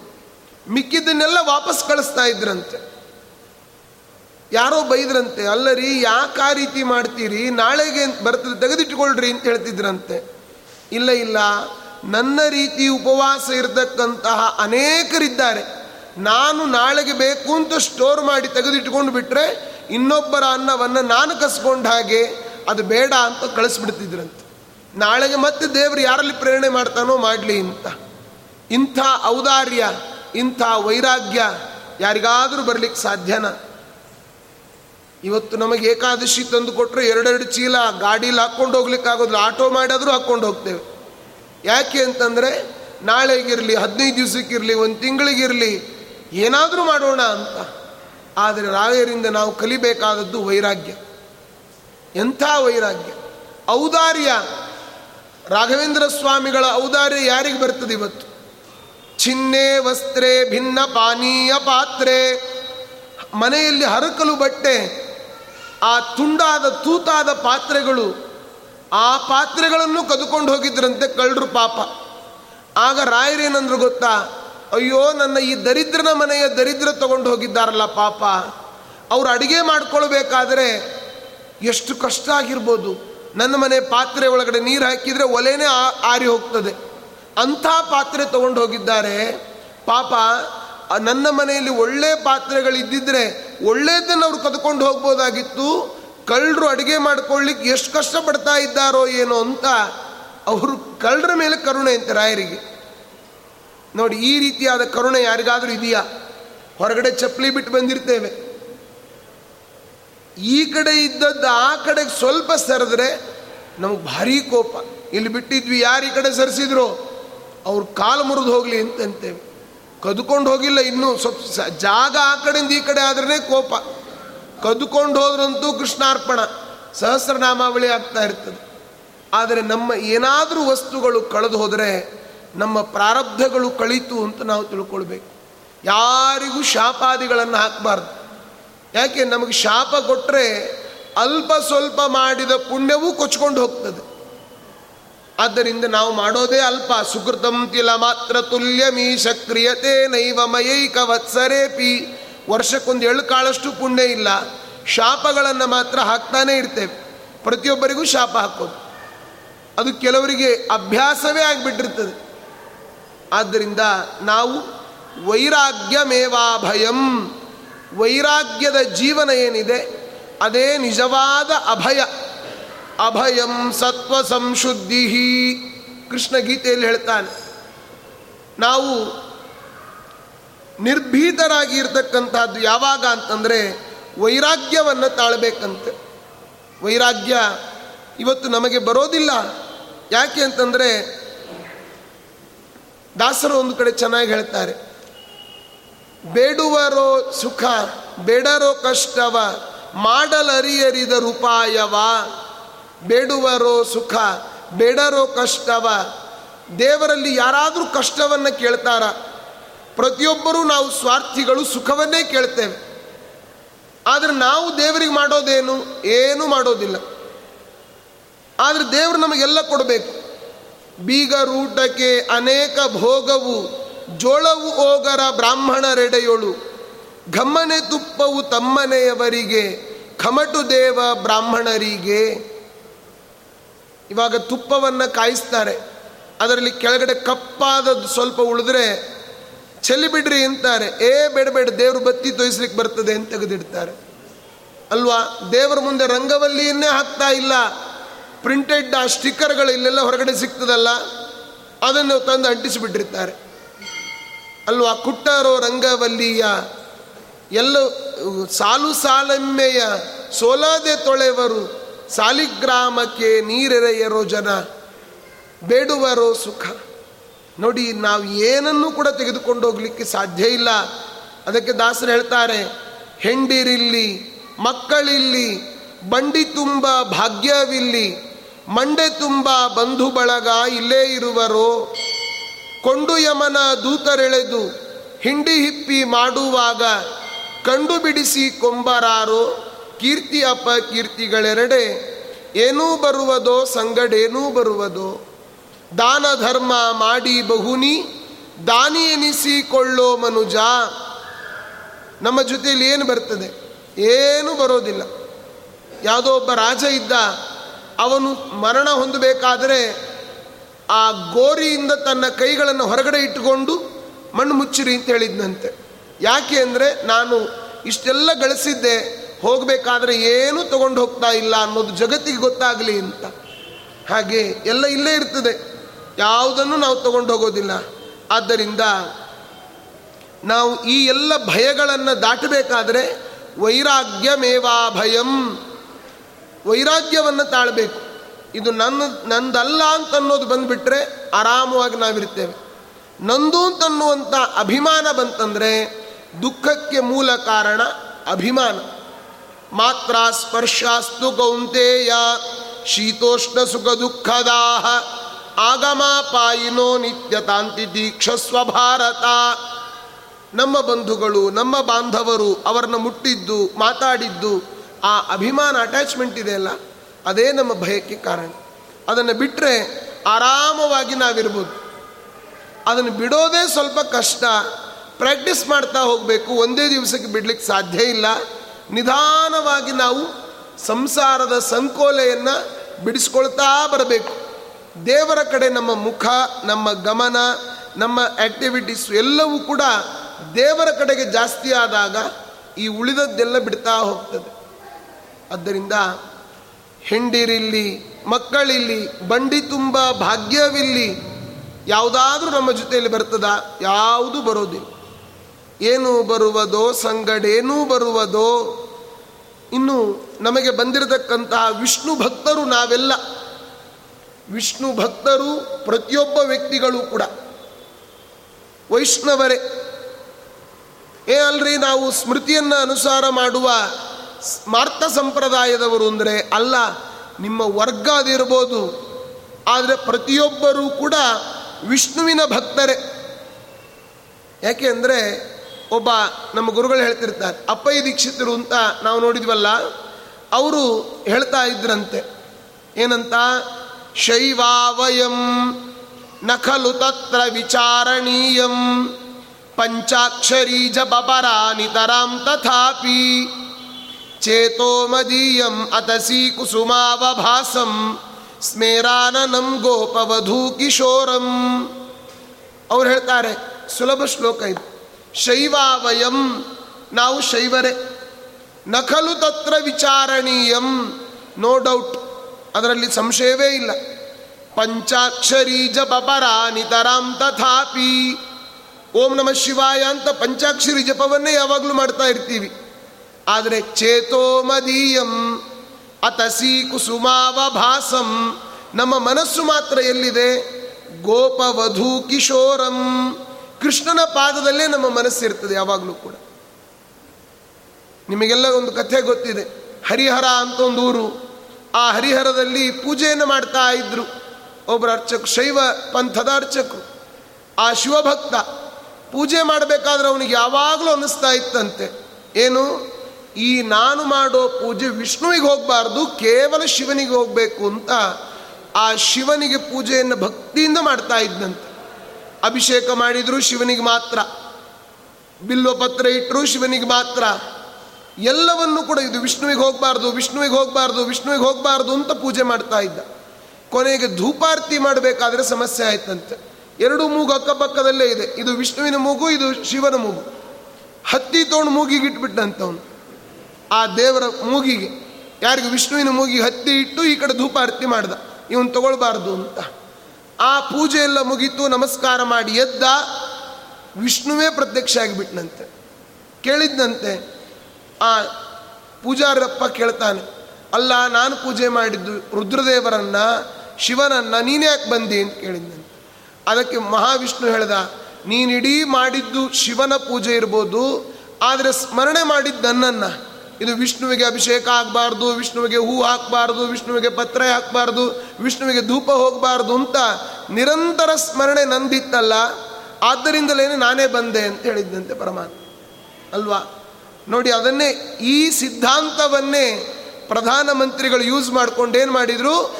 ಮಿಕ್ಕಿದ್ದನ್ನೆಲ್ಲ ವಾಪಸ್ ಕಳಿಸ್ತಾ ಇದ್ರಂತೆ. ಯಾರೋ ಬೈದ್ರಂತೆ, ಅಲ್ಲರಿ, ಯಾಕೆ ಆ ರೀತಿ ಮಾಡ್ತೀರಿ? ನಾಳೆಗೆ ಬರ್ತದೆ, ತೆಗೆದಿಟ್ಟುಕೊಳ್ರಿ ಅಂತ ಹೇಳ್ತಿದ್ರಂತೆ. ಇಲ್ಲ ಇಲ್ಲ ನನ್ನ ರೀತಿ ಉಪವಾಸ ಇರತಕ್ಕಂತಹ ಅನೇಕರಿದ್ದಾರೆ. ನಾನು ನಾಳೆಗೆ ಬೇಕು ಅಂತ ಸ್ಟೋರ್ ಮಾಡಿ ತೆಗೆದಿಟ್ಕೊಂಡು ಬಿಟ್ಟರೆ ಇನ್ನೊಬ್ಬರ ಅನ್ನವನ್ನು ನಾನು ಕಸ್ಕೊಂಡ ಹಾಗೆ ಅದು ಬೇಡ ಅಂತ ಕಳಿಸ್ಬಿಡ್ತಿದ್ರಂತೆ. ನಾಳೆಗೆ ಮತ್ತೆ ದೇವರು ಯಾರಲ್ಲಿ ಪ್ರೇರಣೆ ಮಾಡ್ತಾನೋ ಮಾಡಲಿ ಅಂತ ಇಂಥ ಔದಾರ್ಯ, ಇಂಥ ವೈರಾಗ್ಯ ಯಾರಿಗಾದರೂ ಬರಲಿಕ್ಕೆ ಸಾಧ್ಯನಾ? ಇವತ್ತು ನಮಗೆ ಏಕಾದಶಿ ತಂದು ಕೊಟ್ಟರೆ ಎರಡೆರಡು ಚೀಲ ಗಾಡೀಲಿ ಹಾಕ್ಕೊಂಡು ಹೋಗ್ಲಿಕ್ಕೆ ಆಗೋದಿಲ್ಲ ಆಟೋ ಮಾಡಿದ್ರು ಹಾಕ್ಕೊಂಡು ಹೋಗ್ತೇವೆ. ಯಾಕೆ ಅಂತಂದರೆ, ನಾಳೆಗಿರಲಿ, ಹದಿನೈದು ದಿವಸಕ್ಕಿರಲಿ, ಒಂದು ತಿಂಗಳಿಗಿರಲಿ, ಏನಾದರೂ ಮಾಡೋಣ ಅಂತ. ಆದರೆ ರಾಯರಿಂದ ನಾವು ಕಲಿಬೇಕಾದದ್ದು ವೈರಾಗ್ಯ. ಎಂಥ ವೈರಾಗ್ಯ? ಔದಾರ್ಯ. ರಾಘವೇಂದ್ರ ಸ್ವಾಮಿಗಳ ಔದಾರ್ಯ ಯಾರಿಗೆ ಬರ್ತದೆ ಇವತ್ತು? ಚಿನ್ನೆ, ವಸ್ತ್ರೆ, ಭಿನ್ನ ಪಾನೀಯ ಪಾತ್ರೆ. ಮನೆಯಲ್ಲಿ ಹರಕಲು ಬಟ್ಟೆ. ಆ ತುಂಡಾದ, ತೂತಾದ ಪಾತ್ರೆಗಳು ಆ ಪಾತ್ರೆಗಳನ್ನು ಕದ್ಕೊಂಡು ಹೋಗಿದ್ರಂತೆ ಕಳ್ಳರು ಪಾಪ. ಆಗ ರಾಯರೇನಂದ್ರು ಗೊತ್ತಾ? ಅಯ್ಯೋ, ನನ್ನ ಈ ದರಿದ್ರನ ಮನೆಯ ದರಿದ್ರ ತಗೊಂಡು ಹೋಗಿದ್ದಾರಲ್ಲ ಪಾಪ. ಅವ್ರು ಅಡುಗೆ ಮಾಡ್ಕೊಳ್ಬೇಕಾದ್ರೆ ಎಷ್ಟು ಕಷ್ಟ ಆಗಿರ್ಬೋದು. ನನ್ನ ಮನೆ ಪಾತ್ರೆ ಒಳಗಡೆ ನೀರು ಹಾಕಿದರೆ ಒಲೆನೇ ಆರಿ ಹೋಗ್ತದೆ. ಅಂಥ ಪಾತ್ರೆ ತಗೊಂಡು ಹೋಗಿದ್ದಾರೆ. ಪಾಪ, ನನ್ನ ಮನೆಯಲ್ಲಿ ಒಳ್ಳೆ ಪಾತ್ರೆಗಳಿದ್ದಿದ್ರೆ ಒಳ್ಳೆಯದನ್ನು ಅವರು ಕದ್ಕೊಂಡು ಹೋಗ್ಬೋದಾಗಿತ್ತು. ಕಳ್ಳರು ಅಡುಗೆ ಮಾಡ್ಕೊಳ್ಳಿಕ್ಕೆ ಎಷ್ಟು ಕಷ್ಟಪಡ್ತಾ ಇದ್ದಾರೋ ಏನೋ ಅಂತ ಅವರು ಕಳ್ಳರ ಮೇಲೆ ಕರುಣೆ ಅಂತ ರಾಯರಿಗೆ ನೋಡಿ, ಈ ರೀತಿಯಾದ ಕರುಣೆ ಯಾರಿಗಾದರೂ ಇದೆಯಾ? ಹೊರಗಡೆ ಚಪ್ಪಲಿ ಬಿಟ್ಟು ಬಂದಿರ್ತೇವೆ. ಈ ಕಡೆ ಇದ್ದದ್ದು ಆ ಕಡೆಗೆ ಸ್ವಲ್ಪ ಸರಿದ್ರೆ ನಮಗೆ ಭಾರಿ ಕೋಪ. ಇಲ್ಲಿ ಬಿಟ್ಟಿದ್ವಿ, ಯಾರು ಈ ಕಡೆ ಸರಿಸಿದ್ರು? ಅವ್ರು ಕಾಲು ಮುರಿದು ಹೋಗಲಿ ಅಂತಂತೇವೆ. ಕದ್ಕೊಂಡು ಹೋಗಿಲ್ಲ ಇನ್ನೂ, ಸ್ವಲ್ಪ ಜಾಗ ಆ ಕಡೆಯಿಂದ ಈ ಕಡೆ ಆದ್ರೇ ಕೋಪ. ಕದ್ಕೊಂಡು ಹೋದ್ರಂತೂ ಕೃಷ್ಣಾರ್ಪಣ, ಸಹಸ್ರನಾಮಾವಳಿ ಆಗ್ತಾ ಇರ್ತದೆ. ಆದರೆ ನಮ್ಮ ಏನಾದರೂ ವಸ್ತುಗಳು ಕಳೆದು ಹೋದರೆ ನಮ್ಮ ಪ್ರಾರಬ್ಧಗಳು ಕಳೀತು ಅಂತ ನಾವು ತಿಳ್ಕೊಳ್ಬೇಕು. ಯಾರಿಗೂ ಶಾಪಾದಿಗಳನ್ನು ಹಾಕಬಾರ್ದು. ಯಾಕೆ, ನಮಗೆ ಶಾಪ ಕೊಟ್ಟರೆ ಅಲ್ಪ ಸ್ವಲ್ಪ ಮಾಡಿದ ಪುಣ್ಯವೂ ಕೊಚ್ಕೊಂಡು ಹೋಗ್ತದೆ. ಆದ್ದರಿಂದ ನಾವು ಮಾಡೋದೇ ಅಲ್ಪ. ಸುಕೃತಂ ತಿಲ ಮಾತ್ರ ತುಲ್ಯ ಮೀಶ ಕ್ರಿಯತೆ ನೈವ ಮಯೈಕ ವತ್ಸರೇಪಿ. ವರ್ಷಕ್ಕೊಂದು ಎಳ್ಳು ಕಾಳಷ್ಟು ಪುಣ್ಯ ಇಲ್ಲ. ಶಾಪಗಳನ್ನು ಮಾತ್ರ ಹಾಕ್ತಾನೇ ಇರ್ತೇವೆ. ಪ್ರತಿಯೊಬ್ಬರಿಗೂ ಶಾಪ ಹಾಕೋದು. ಅದು ಕೆಲವರಿಗೆ ಅಭ್ಯಾಸವೇ ಆಗಿಬಿಟ್ಟಿರ್ತದೆ. ಆದ್ದರಿಂದ ನಾವು ವೈರಾಗ್ಯಮೇವಾ ಭಯಂ ವೈರಾಗ್ಯದ ಜೀವನ ಏನಿದೆ? ಅದೇ ನಿಜವಾದ ಅಭಯ. ಅಭಯಂ ಸತ್ವ ಸಂಶುದ್ಧಿ ಕೃಷ್ಣ ಗೀತೆಯಲ್ಲಿ ಹೇಳ್ತಾನೆ. ನಾವು ನಿರ್ಭೀತರಾಗಿ ಇರ್ತಕ್ಕಂಥದ್ದು ಯಾವಾಗ ಅಂತಂದರೆ ವೈರಾಗ್ಯವನ್ನು ತಾಳಬೇಕಂತೆ. ವೈರಾಗ್ಯ ಇವತ್ತು ನಮಗೆ ಬರೋದಿಲ್ಲ. ಯಾಕೆ ಅಂತಂದರೆ ದಾಸರು ಒಂದು ಕಡೆ ಚೆನ್ನಾಗಿ ಹೇಳ್ತಾರೆ. ಬೇಡುವರೋ ಸುಖ, ಬೇಡರೋ ಕಷ್ಟವ, ಮಾಡಲರಿಯರಿದ ರೂಪಾಯವ. ಬೇಡುವರೋ ಸುಖ, ಬೇಡರೋ ಕಷ್ಟವ. ದೇವರಲ್ಲಿ ಯಾರಾದರೂ ಕಷ್ಟವನ್ನು ಕೇಳ್ತಾರ? ಪ್ರತಿಯೊಬ್ಬರೂ ನಾವು ಸ್ವಾರ್ಥಿಗಳು ಸುಖವನ್ನೇ ಕೇಳ್ತೇವೆ. ಆದರೆ ನಾವು ದೇವರಿಗೆ ಮಾಡೋದೇನು? ಏನೂ ಮಾಡೋದಿಲ್ಲ. ಆದರೆ ದೇವರು ನಮಗೆಲ್ಲ ಕೊಡಬೇಕು. ಬೀಗರೂಟಕ್ಕೆ ಅನೇಕ ಭೋಗವು, ಜೋಳವು ಓಗರ ಬ್ರಾಹ್ಮಣರೆಡೆಯೊಳು, ಘಮ್ಮನೆ ತುಪ್ಪವು ತಮ್ಮನೆಯವರಿಗೆ ಖಮಟು ದೇವ ಬ್ರಾಹ್ಮಣರಿಗೆ. ಇವಾಗ ತುಪ್ಪವನ್ನು ಕಾಯಿಸ್ತಾರೆ. ಅದರಲ್ಲಿ ಕೆಳಗಡೆ ಕಪ್ಪಾದದ್ದು ಸ್ವಲ್ಪ ಉಳಿದ್ರೆ ಚೆಲ್ಲಿ ಬಿಡ್ರಿ ಅಂತಾರೆ. ಏ ಬೇಡಬೇಡ ಬೇಡ, ದೇವರು ಬತ್ತಿ ತೋಯಿಸ್ಲಿಕ್ಕೆ ಬರ್ತದೆ ಅಂತ ತೆಗೆದಿಡ್ತಾರೆ. ಅಲ್ವಾ? ದೇವರ ಮುಂದೆ ರಂಗವಲ್ಲಿಯನ್ನೇ ಹಾಕ್ತಾ ಇಲ್ಲ. ಪ್ರಿಂಟೆಡ್ ಆ ಸ್ಟಿಕ್ಕರ್ಗಳು ಇಲ್ಲೆಲ್ಲ ಹೊರಗಡೆ ಸಿಗ್ತದಲ್ಲ? ಅದನ್ನು ತಂದು ಅಂಟಿಸಿಬಿಟ್ಟಿರ್ತಾರೆ. ಅಲ್ವಾ? ಕುಟ್ಟಾರೋ ರಂಗವಲ್ಲಿಯ ಎಲ್ಲ, ಸಾಲು ಸಾಲಮ್ಮೆಯ ಸೋಲಾದೆ ತೊಳೆವರು ಸಾಲಿಗ್ರಾಮಕ್ಕೆ ನೀರೆರೆಯರೋ ಜನ, ಬೇಡುವರೋ ಸುಖ. ನೋಡಿ, ನಾವು ಏನನ್ನು ಕೂಡ ತೆಗೆದುಕೊಂಡು ಹೋಗ್ಲಿಕ್ಕೆ ಸಾಧ್ಯ ಇಲ್ಲ. ಅದಕ್ಕೆ ದಾಸರು ಹೇಳ್ತಾರೆ, ಹೆಂಡಿರಿಲ್ಲಿ, ಮಕ್ಕಳಿಲ್ಲಿ, ಬಂಡಿ ತುಂಬ ಭಾಗ್ಯವಿಲ್ಲಿ, ಮಂಡೆ ತುಂಬ ಬಂಧು ಬಳಗ ಇಲ್ಲೇ ಇರುವರು. ಕೊಂಡು ಯಮನ ದೂತರೆಳೆದು ಹಿಂಡಿ ಹಿಪ್ಪಿ ಮಾಡುವಾಗ ಕಂಡು ಬಿಡಿಸಿ ಕೊಂಬರಾರು. ಕೀರ್ತಿ ಅಪ ಕೀರ್ತಿಗಳೆರಡೆ ಏನೂ ಬರುವುದೋ ಸಂಗಡೇನೂ ಬರುವುದೋ. ದಾನ ಧರ್ಮ ಮಾಡಿ ಬಹುನಿ, ದಾನಿ ಎನಿಸಿಕೊಳ್ಳೋ ಮನುಜ, ನಮ್ಮ ಜೊತೆಯಲ್ಲಿ ಏನು ಬರ್ತದೆ? ಏನೂ ಬರೋದಿಲ್ಲ. ಯಾವುದೋ ಒಬ್ಬ ರಾಜ ಇದ್ದ, ಅವನು ಮರಣ ಹೊಂದಬೇಕಾದರೆ ಆ ಗೋರಿಯಿಂದ ತನ್ನ ಕೈಗಳನ್ನು ಹೊರಗಡೆ ಇಟ್ಟುಕೊಂಡು ಮಣ್ಣು ಮುಚ್ಚಿರಿ ಅಂತ ಹೇಳಿದ್ನಂತೆ. ಯಾಕೆ ಅಂದರೆ ನಾನು ಇಷ್ಟೆಲ್ಲ ಗಳಿಸಿದ್ದೆ, ಹೋಗಬೇಕಾದ್ರೆ ಏನೂ ತಗೊಂಡು ಹೋಗ್ತಾ ಇಲ್ಲ ಅನ್ನೋದು ಜಗತ್ತಿಗೆ ಗೊತ್ತಾಗಲಿ ಅಂತ. ಹಾಗೆ ಎಲ್ಲ ಇಲ್ಲೇ ಇರ್ತದೆ. ಯಾವುದನ್ನು ನಾವು ತಗೊಂಡು ಹೋಗೋದಿಲ್ಲ ಆದ್ದರಿಂದ ನಾವು ಈ ಎಲ್ಲ ಭಯಗಳನ್ನು ದಾಟಬೇಕಾದ್ರೆ ವೈರಾಗ್ಯಮೇವಾ ಭಯಂ ವೈರಾಗ್ಯವನ್ನು ತಾಳಬೇಕು. ಇದು ನನ್ನ, ನಂದಲ್ಲ ಅಂತ ಅನ್ನೋದು ಬಂದುಬಿಟ್ರೆ ಆರಾಮವಾಗಿ ನಾವಿರ್ತೇವೆ ನಂದು ಅಂತನ್ನುವಂಥ ಅಭಿಮಾನ ಬಂತಂದರೆ ದುಃಖಕ್ಕೆ ಮೂಲ ಕಾರಣ ಅಭಿಮಾನ. ಮಾತ್ರ ಸ್ಪರ್ಶಾಸ್ತು ಕೌಂತೆಯ, ಶೀತೋಷ್ಣ ಸುಖ ದುಃಖದಾಹ. ಆಗಮಾಪಾಯಿನೋ ನಿತ್ಯ ತಾಂತಿ ದೀಕ್ಷ ಸ್ವಭಾರತ ನಮ್ಮ ಬಂಧುಗಳು, ನಮ್ಮ ಬಾಂಧವರು ಅವರನ್ನು ಮುಟ್ಟಿದ್ದು, ಮಾತಾಡಿದ್ದು, ಆ ಅಭಿಮಾನ ಅಟ್ಯಾಚ್ಮೆಂಟ್ ಇದೆಯಲ್ಲ ಅದೇ ನಮ್ಮ ಭಯಕ್ಕೆ ಕಾರಣ. ಅದನ್ನು ಬಿಟ್ಟರೆ ಆರಾಮವಾಗಿ ನಾವಿರ್ಬೋದು. ಅದನ್ನು ಬಿಡೋದೇ ಸ್ವಲ್ಪ ಕಷ್ಟ. ಪ್ರಾಕ್ಟೀಸ್ ಮಾಡ್ತಾ ಹೋಗಬೇಕು. ಒಂದೇ ದಿವಸಕ್ಕೆ ಬಿಡ್ಲಿಕ್ಕೆ ಸಾಧ್ಯ ಇಲ್ಲ. ನಿಧಾನವಾಗಿ ನಾವು ಸಂಸಾರದ ಸಂಕೋಲೆಯನ್ನು ಬಿಡಿಸ್ಕೊಳ್ತಾ ಬರಬೇಕು. ದೇವರ ಕಡೆ ನಮ್ಮ ಮುಖ, ನಮ್ಮ ಗಮನ, ನಮ್ಮ ಆ್ಯಕ್ಟಿವಿಟೀಸ್ ಎಲ್ಲವೂ ಕೂಡ ದೇವರ ಕಡೆಗೆ ಜಾಸ್ತಿ ಆದಾಗ ಈ ಉಳಿದದ್ದೆಲ್ಲ ಬಿಡ್ತಾ ಹೋಗ್ತದೆ. ಆದ್ದರಿಂದ ಹೆಂಡಿರಿಲ್ಲಿ, ಮಕ್ಕಳಿಲ್ಲಿ, ಬಂಡಿ ತುಂಬ ಭಾಗ್ಯವಿಲ್ಲಿ ಯಾವುದಾದ್ರೂ ನಮ್ಮ ಜೊತೆಯಲ್ಲಿ ಬರ್ತದ, ಯಾವುದು ಬರೋದಿಲ್ಲ. ಏನು ಬರುವುದೋ, ಸಂಗಡೇನೂ ಬರುವುದೋ, ಇನ್ನು ನಮಗೆ ಬಂದಿರತಕ್ಕಂತಹ ವಿಷ್ಣು ಭಕ್ತರು ನಾವೆಲ್ಲ ವಿಷ್ಣು ಭಕ್ತರು ಪ್ರತಿಯೊಬ್ಬ ವ್ಯಕ್ತಿಗಳು ಕೂಡ. ವೈಷ್ಣವರೇ, ಏ ಅಲ್ರಿ ನಾವು ಸ್ಮೃತಿಯನ್ನು ಅನುಸಾರ ಮಾಡುವ ಸ್ಮಾರ್ಥ ಸಂಪ್ರದಾಯದವರು ಅಂದರೆ ಅಲ್ಲ, ನಿಮ್ಮ ವರ್ಗ ಅದಿರ್ಬೋದು ಆದರೆ ಪ್ರತಿಯೊಬ್ಬರೂ ಕೂಡ ವಿಷ್ಣುವಿನ ಭಕ್ತರೇ. ಯಾಕೆ ಅಂದರೆ ಒಬ್ಬ ನಮ್ಮ ಗುರುಗಳು ಹೇಳ್ತಿರ್ತಾರೆ, ಅಪ್ಪಯ್ಯ ದೀಕ್ಷಿತರು ಅಂತ ನಾವು ನೋಡಿದ್ವಲ್ಲ, ಅವರು ಹೇಳ್ತಾ ಇದ್ರಂತೆ. ಏನಂತ? ಶೈವಾವಯಂ ನಖಲು ತತ್ರ ವಿಚಾರಣೀಯಂ ಪಂಚಾಕ್ಷರೀ ಜಪಪರಾ ನಿತರಾಂ ತಥಾಪಿ ಚೇತೋ ಮದೀಯಂ ಅತಸಿ ಕುಸುಮಾವಭಾಸಂ ಸ್ಮೇರಾನನಂ ಗೋಪವಧೂ ಕಿಶೋರಂ ಅವ್ರು ಹೇಳ್ತಾರೆ ಸುಲಭ ಶ್ಲೋಕ ಇದು ಶೈವಾವಯಂ ನಾವು ಶೈವರೇ ನಖಲು ತತ್ರ ವಿಚಾರಣೀಯಂ ನೋ ಡೌಟ್ ಅದರಲ್ಲಿ ಸಂಶಯವೇ ಇಲ್ಲ. ಪಂಚಾಕ್ಷರಿ ಜಪಪರ ನಿತರಾಂ ತಥಾಪಿ. ಓಂ ನಮ ಶಿವಾಯ ಅಂತ ಪಂಚಾಕ್ಷರಿ ಜಪವನ್ನೇ ಯಾವಾಗಲೂ ಮಾಡ್ತಾ ಇರ್ತೀವಿ. ಆದರೆ ಚೇತೋ ಮದೀಯಂ ಅತಸಿ ಕುಸುಮಾವಭಾಸಂ ನಮ್ಮ ಮನಸ್ಸು ಮಾತ್ರ ಎಲ್ಲಿದೆ? ಗೋಪವಧು ಕಿಶೋರಂ. ಕೃಷ್ಣನ ಪಾದದಲ್ಲೇ ನಮ್ಮ ಮನಸ್ಸಿರ್ತದೆ ಯಾವಾಗಲೂ ಕೂಡ. ನಿಮಗೆಲ್ಲ ಒಂದು ಕಥೆ ಗೊತ್ತಿದೆ. ಹರಿಹರ ಅಂತ ಒಂದು ಊರು. ಆ ಹರಿಹರದಲ್ಲಿ ಪೂಜೆಯನ್ನು ಮಾಡ್ತಾ ಇದ್ರು. ಒಬ್ಬರು ಅರ್ಚಕ ಶೈವ ಪಂಥದ ಅರ್ಚಕರು. ಆ ಶಿವಭಕ್ತ ಪೂಜೆ ಮಾಡಬೇಕಾದ್ರೆ ಅವನಿಗೆ ಯಾವಾಗಲೂ ಅನ್ನಿಸ್ತಾ ಇತ್ತಂತೆ. ಏನು? ಈ ನಾನು ಮಾಡೋ ಪೂಜೆ ವಿಷ್ಣುವಿಗೆ ಹೋಗಬಾರ್ದು, ಕೇವಲ ಶಿವನಿಗೆ ಹೋಗಬೇಕು ಅಂತ ಆ ಶಿವನಿಗೆ ಪೂಜೆಯನ್ನು ಭಕ್ತಿಯಿಂದ ಮಾಡ್ತಾ ಇದ್ದಂತೆ ಅಭಿಷೇಕ ಮಾಡಿದರೂ ಶಿವನಿಗೆ ಮಾತ್ರ. ಬಿಲ್ವಪತ್ರ ಇಟ್ಟರು ಶಿವನಿಗೆ ಮಾತ್ರ. ಎಲ್ಲವನ್ನು ಕೂಡ ಇದು ವಿಷ್ಣುವಿಗೆ ಹೋಗಬಾರ್ದು ವಿಷ್ಣುವಿಗೆ ಹೋಗಬಾರ್ದು ವಿಷ್ಣುವಿಗೆ ಹೋಗಬಾರ್ದು ಅಂತ ಪೂಜೆ ಮಾಡ್ತಾ ಇದ್ದ. ಕೊನೆಗೆ ಧೂಪಾರ್ತಿ ಮಾಡಬೇಕಾದ್ರೆ ಸಮಸ್ಯೆ ಆಯ್ತಂತೆ. ಎರಡು ಮೂಗು ಅಕ್ಕಪಕ್ಕದಲ್ಲೇ ಇದೆ. ಇದು ವಿಷ್ಣುವಿನ ಮೂಗು, ಇದು ಶಿವನ ಮೂಗು. ಹತ್ತಿ ತೊಗೊಂಡು ಮೂಗಿಗೆ ಇಟ್ಬಿಟ್ಟಂತವನು. ಆ ದೇವರ ಮೂಗಿಗೆ. ಯಾರಿಗೆ ವಿಷ್ಣುವಿನ ಮೂಗಿಗೆ ಹತ್ತಿ ಇಟ್ಟು ಈ ಕಡೆ ಧೂಪಾರ್ತಿ ಮಾಡ್ದ. ಇವನು ತಗೊಳ್ಬಾರ್ದು ಅಂತ. ಆ ಪೂಜೆ ಎಲ್ಲ ಮುಗೀತು, ನಮಸ್ಕಾರ ಮಾಡಿ ಎದ್ದ ವಿಷ್ಣುವೇ ಪ್ರತ್ಯಕ್ಷ ಆಗಿಬಿಟ್ನಂತೆ. ಕೇಳಿದ್ದಂತೆ ಆ ಪೂಜಾರಪ್ಪ ಕೇಳ್ತಾನೆ, ಅಲ್ಲ, ನಾನು ಪೂಜೆ ಮಾಡಿದ್ದು ರುದ್ರದೇವರನ್ನ, ಶಿವನನ್ನ ನೀನೇ ಯಾಕೆ ಬಂದಿ? ಅಂತ ಕೇಳಿದ್ದಾನೆ. ಅದಕ್ಕೆ ಮಹಾವಿಷ್ಣು ಹೇಳ್ದ ನೀನಿಡೀ ಮಾಡಿದ್ದು ಶಿವನ ಪೂಜೆ ಇರ್ಬೋದು, ಆದರೆ ಸ್ಮರಣೆ ಮಾಡಿದ್ದು ನನ್ನನ್ನು. ಇದು ವಿಷ್ಣುವಿಗೆ ಅಭಿಷೇಕ ಆಗಬಾರ್ದು, ವಿಷ್ಣುವಿಗೆ ಹೂ ಹಾಕಬಾರ್ದು, ವಿಷ್ಣುವಿಗೆ ಪತ್ರೆ ಹಾಕಬಾರ್ದು, ವಿಷ್ಣುವಿಗೆ ಧೂಪ ಹೋಗಬಾರ್ದು ಅಂತ ನಿರಂತರ ಸ್ಮರಣೆ ನಂದಿತ್ತಲ್ಲ ಆದ್ದರಿಂದಲೇ ನಾನೇ ಬಂದೆ ಅಂತ ಹೇಳಿದ್ದಂತೆ ಪರಮಾತ್ಮ. ಅಲ್ವಾ? ನೋಡಿ ಅದನ್ನೇ ಈ ಸಿದ್ಧಾಂತವನ್ನೇ ಪ್ರಧಾನಮಂತ್ರಿಗಳು ಯೂಸ್ ಮಾಡ್ಕೊಂಡು ಏನು ಮಾಡಿದರು?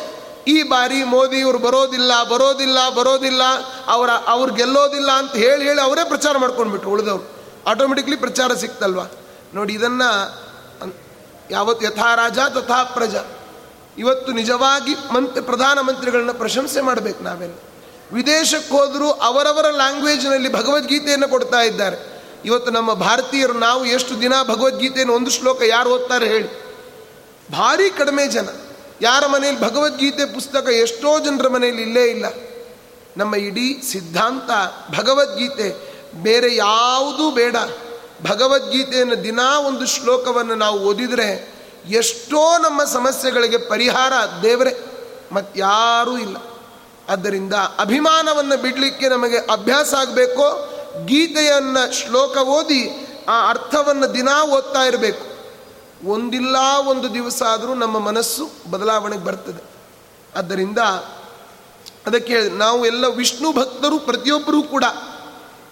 ಈ ಬಾರಿ ಮೋದಿ ಇವರು ಬರೋದಿಲ್ಲ ಬರೋದಿಲ್ಲ ಬರೋದಿಲ್ಲ, ಅವರ, ಅವ್ರು ಗೆಲ್ಲೋದಿಲ್ಲ ಅಂತ ಹೇಳಿ ಹೇಳಿ ಅವರೇ ಪ್ರಚಾರ ಮಾಡ್ಕೊಂಡ್ಬಿಟ್ರು, ಉಳಿದವರು. ಆಟೋಮೆಟಿಕ್ಲಿ ಪ್ರಚಾರ ಸಿಕ್ತಲ್ವ? ನೋಡಿ ಇದನ್ನು ಯಾವತ್ತು ಯಥಾ ರಾಜ ತಥಾ ಪ್ರಜ. ಇವತ್ತು ನಿಜವಾಗಿ ಮಂತ್, ಪ್ರಧಾನಮಂತ್ರಿಗಳನ್ನ ಪ್ರಶಂಸೆ ಮಾಡಬೇಕು ನಾವೆಲ್ಲ. ವಿದೇಶಕ್ಕೆ ಹೋದರೂ ಅವರವರ ಲ್ಯಾಂಗ್ವೇಜ್ನಲ್ಲಿ ಭಗವದ್ಗೀತೆಯನ್ನು ಕೊಡ್ತಾ ಇದ್ದಾರೆ. ಇವತ್ತು ನಮ್ಮ ಭಾರತೀಯರು ನಾವು ಎಷ್ಟು ದಿನ ಭಗವದ್ಗೀತೆಯನ್ನು ಒಂದು ಶ್ಲೋಕ ಯಾರು ಓದ್ತಾರೆ ಹೇಳಿ. ಭಾರಿ ಕಡಿಮೆ ಜನ. ಯಾರ ಮನೆಯಲ್ಲಿ ಭಗವದ್ಗೀತೆ ಪುಸ್ತಕ ಎಷ್ಟೋ ಜನರ ಮನೆಯಲ್ಲಿ ಇಲ್ಲೇ ಇಲ್ಲ. ನಮ್ಮ ಇಡೀ ಸಿದ್ಧಾಂತ ಭಗವದ್ಗೀತೆ. ಬೇರೆ ಯಾವುದೂ ಬೇಡ. ಭಗವದ್ಗೀತೆಯನ್ನು ದಿನಾ ಒಂದು ಶ್ಲೋಕವನ್ನು ನಾವು ಓದಿದರೆ ಎಷ್ಟೋ ನಮ್ಮ ಸಮಸ್ಯೆಗಳಿಗೆ ಪರಿಹಾರ ದೇವರೇ. ಮತ್ತಾರೂ ಇಲ್ಲ. ಆದ್ದರಿಂದ ಅಭಿಮಾನವನ್ನು ಬಿಡಲಿಕ್ಕೆ ನಮಗೆ ಅಭ್ಯಾಸ ಆಗಬೇಕೋ? ಗೀತೆಯನ್ನು ಶ್ಲೋಕ ಓದಿ ಆ ಅರ್ಥವನ್ನು ದಿನಾ ಓದ್ತಾ ಇರಬೇಕು. ಒಂದಿಲ್ಲ ಒಂದು ದಿವಸ ಆದರೂ ನಮ್ಮ ಮನಸ್ಸು ಬದಲಾವಣೆಗೆ ಬರ್ತದೆ. ಆದ್ದರಿಂದ ಅದಕ್ಕೆ ನಾವು ಎಲ್ಲ ವಿಷ್ಣು ಭಕ್ತರು ಪ್ರತಿಯೊಬ್ಬರೂ ಕೂಡ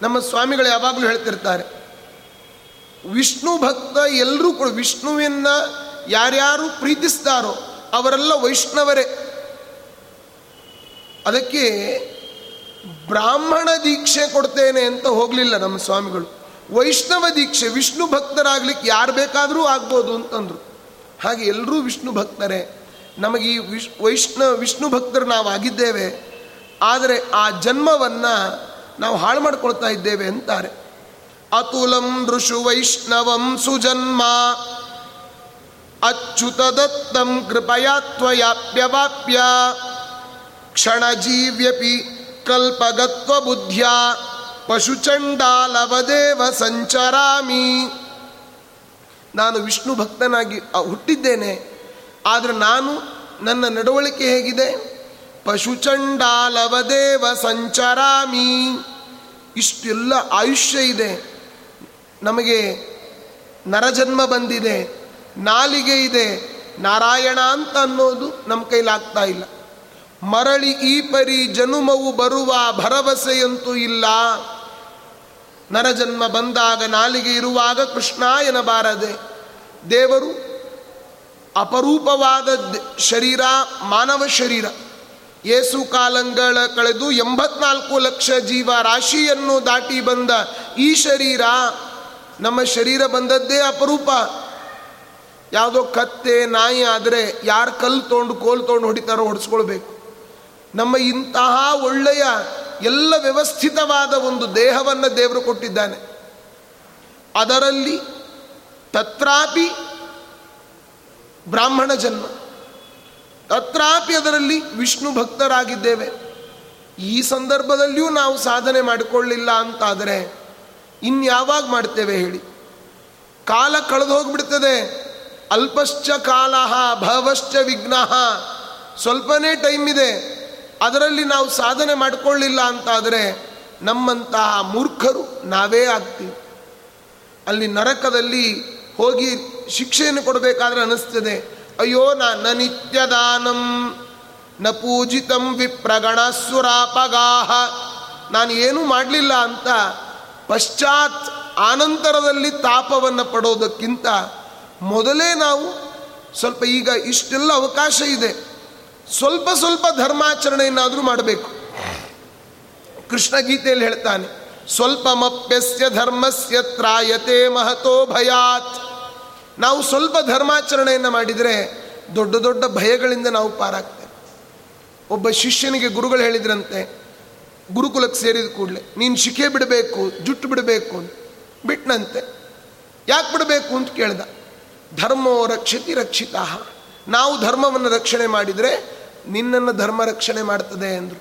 ನಮ್ಮ ಸ್ವಾಮಿಗಳು ಯಾವಾಗಲೂ ಹೇಳ್ತಿರ್ತಾರೆ. ವಿಷ್ಣು ಭಕ್ತ ಎಲ್ಲರೂ ಕೂಡ ವಿಷ್ಣುವಿನ ಯಾರ್ಯಾರು ಪ್ರೀತಿಸ್ತಾರೋ ಅವರೆಲ್ಲ ವೈಷ್ಣವರೇ. ಅದಕ್ಕೆ ಬ್ರಾಹ್ಮಣ ದೀಕ್ಷೆ ಕೊಡ್ತೇನೆ ಅಂತ ಹೋಗಲಿಲ್ಲ ನಮ್ಮ ಸ್ವಾಮಿಗಳು. ವೈಷ್ಣವ ದೀಕ್ಷೆ, ವಿಷ್ಣು ಭಕ್ತರಾಗ್ಲಿಕ್ಕೆ ಯಾರು ಬೇಕಾದರೂ ಆಗ್ಬೋದು ಅಂತಂದರು. ಹಾಗೆ ಎಲ್ಲರೂ ವಿಷ್ಣು ಭಕ್ತರೇ. ನಮಗೆ ಈ ವಿಶ್ ವೈಷ್ಣ, ವಿಷ್ಣು ಭಕ್ತರು ನಾವಾಗಿದ್ದೇವೆ. ಆದರೆ ಆ ಜನ್ಮವನ್ನು ನಾವು ಹಾಳು ಮಾಡ್ಕೊಳ್ತಾ ಇದ್ದೇವೆ ಅಂತಾರೆ. ಅತುಲಂ ಋಷು ವೈಷ್ಣವಂ ಸುಜನ್ಮ. ಅಚ್ಯುತದತ್ತಂ ಕೃಪಯಾ ಕ್ಷಣ ಕ್ಷಣಜೀವ್ಯಪಿ ಕಲ್ಪಗತ್ವ ಬುದ್ಧಿಯ ಪಶುಚಂಡಾಲವದೇವ ಸಂಚರಾಮಿ. ನಾನು ವಿಷ್ಣು ಭಕ್ತನಾಗಿ ಹುಟ್ಟಿದ್ದೇನೆ. ಆದರೆ ನಾನು ನನ್ನ ನಡವಳಿಕೆ ಹೇಗಿದೆ? ಪಶುಚಂಡಾಲವದೇವ ಸಂಚರಾಮಿ. ಇಷ್ಟೆಲ್ಲ ಆಯುಷ್ಯ ಇದೆ. ನಮಗೆ ನರಜನ್ಮ ಬಂದಿದೆ. ನಾಲಿಗೆ ಇದೆ. ನಾರಾಯಣ ಅಂತ ಅನ್ನೋದು ನಮ್ಮ ಕೈಲಾಗ್ತಾ ಇಲ್ಲ. ಮರಳಿ ಈ ಪರಿ ಜನುಮವು ಬರುವ ಭರವಸೆಯಂತೂ ಇಲ್ಲ. ನರಜನ್ಮ ಬಂದಾಗ ನಾಲಿಗೆ ಇರುವಾಗ ಕೃಷ್ಣ ಎನ್ನಬಾರದೆ. ದೇವರು ಅಪರೂಪವಾದ ಶರೀರ, ಮಾನವ ಶರೀರ. ಏಸು ಕಾಲಂಗಳ ಕಳೆದು ಎಂಬತ್ನಾಲ್ಕು ಲಕ್ಷ ಜೀವ ರಾಶಿಯನ್ನು ದಾಟಿ ಬಂದ ಈ ಶರೀರ, ನಮ್ಮ ಶರೀರ ಬಂದದ್ದೇ ಅಪರೂಪ. ಯಾವುದೋ ಕತ್ತೆ, ನಾಯಿ ಆದರೆ ಯಾರು ಕಲ್ಲು ತೊಗೊಂಡು ಕೋಲ್ ತೊಗೊಂಡು ಹೊಡಿತಾರೋ ಹೊಡಿಸ್ಕೊಳ್ಬೇಕು. ನಮ್ಮ ಇಂತಹ ಒಳ್ಳೆಯ, ಎಲ್ಲ ವ್ಯವಸ್ಥಿತವಾದ ಒಂದು ದೇಹವನ್ನು ದೇವರು ಕೊಟ್ಟಿದ್ದಾನೆ. ಅದರಲ್ಲಿ ತತ್ರಾಪಿ ಬ್ರಾಹ್ಮಣ ಜನ್ಮ. ತತ್ರಾಪಿ ಅದರಲ್ಲಿ ವಿಷ್ಣು ಭಕ್ತರಾಗಿದ್ದೇವೆ. ಈ ಸಂದರ್ಭದಲ್ಲಿಯೂ ನಾವು ಸಾಧನೆ ಮಾಡಿಕೊಳ್ಳಿಲ್ಲ ಅಂತಾದರೆ ಇನ್ಯಾವಾಗ ಮಾಡ್ತೇವೆ ಹೇಳಿ? ಕಾಲ ಕಳೆದು ಹೋಗ್ಬಿಡ್ತದೆ. ಅಲ್ಪಶ್ಚ ಕಾಲ, ಭವಶ್ಚ ವಿಘ್ನ. ಸ್ವಲ್ಪನೇ ಟೈಮ್ ಇದೆ. ಅದರಲ್ಲಿ ನಾವು ಸಾಧನೆ ಮಾಡಿಕೊಳ್ಳಿಲ್ಲ ಅಂತಾದರೆ ನಮ್ಮಂತಹ ಮೂರ್ಖರು ನಾವೇ ಆಗ್ತೀವಿ. ಅಲ್ಲಿ ನರಕದಲ್ಲಿ ಹೋಗಿ ಶಿಕ್ಷೆಯನ್ನು ಕೊಡಬೇಕಾದ್ರೆ ಅನಿಸ್ತದೆ ಅಯ್ಯೋ ನ ನಿತ್ಯದಾನಂ, ನ ಪೂಜಿತಂ ವಿಪ್ರಗಣಸುರಾಪಗಾಹ. ನಾನು ಏನೂ ಮಾಡಲಿಲ್ಲ ಅಂತ ಪಶ್ಚಾತ್ ಆನಂತರದಲ್ಲಿ ತಾಪವನ್ನು ಪಡೋದಕ್ಕಿಂತ ಮೊದಲೇ ನಾವು ಸ್ವಲ್ಪ ಈಗ ಇಷ್ಟೆಲ್ಲ ಅವಕಾಶ ಇದೆ. ಸ್ವಲ್ಪ ಸ್ವಲ್ಪ ಧರ್ಮಾಚರಣೆಯನ್ನಾದರೂ ಮಾಡಬೇಕು. ಕೃಷ್ಣ ಗೀತೆಯಲ್ಲಿ ಹೇಳ್ತಾನೆ ಸ್ವಲ್ಪ ಮಪ್ಯಸ್ಯ ಧರ್ಮಸ್ಯ ತ್ರಾಯತೆ ಮಹತೋ ಭಯಾತ್. ನಾವು ಸ್ವಲ್ಪ ಧರ್ಮಾಚರಣೆಯನ್ನು ಮಾಡಿದರೆ ದೊಡ್ಡ ದೊಡ್ಡ ಭಯಗಳಿಂದ ನಾವು ಪಾರಾಗ್ತೇವೆ. ಒಬ್ಬ ಶಿಷ್ಯನಿಗೆ ಗುರುಗಳು ಹೇಳಿದ್ರಂತೆ, ಗುರುಕುಲಕ್ಕೆ ಸೇರಿದ ಕೂಡಲೇ ನೀನು ಶಿಖೆ ಬಿಡಬೇಕು, ಜುಟ್ಟು ಬಿಡಬೇಕು ಅಂತ ಬಿಟ್ಟನಂತೆ ಯಾಕೆ ಬಿಡಬೇಕು ಅಂತ ಕೇಳ್ದ, ಧರ್ಮೋ ರಕ್ಷತಿ ರಕ್ಷಿತ ನಾವು ಧರ್ಮವನ್ನು ರಕ್ಷಣೆ ಮಾಡಿದರೆ ನಿನ್ನನ್ನು ಧರ್ಮ ರಕ್ಷಣೆ ಮಾಡ್ತದೆ ಅಂದರು.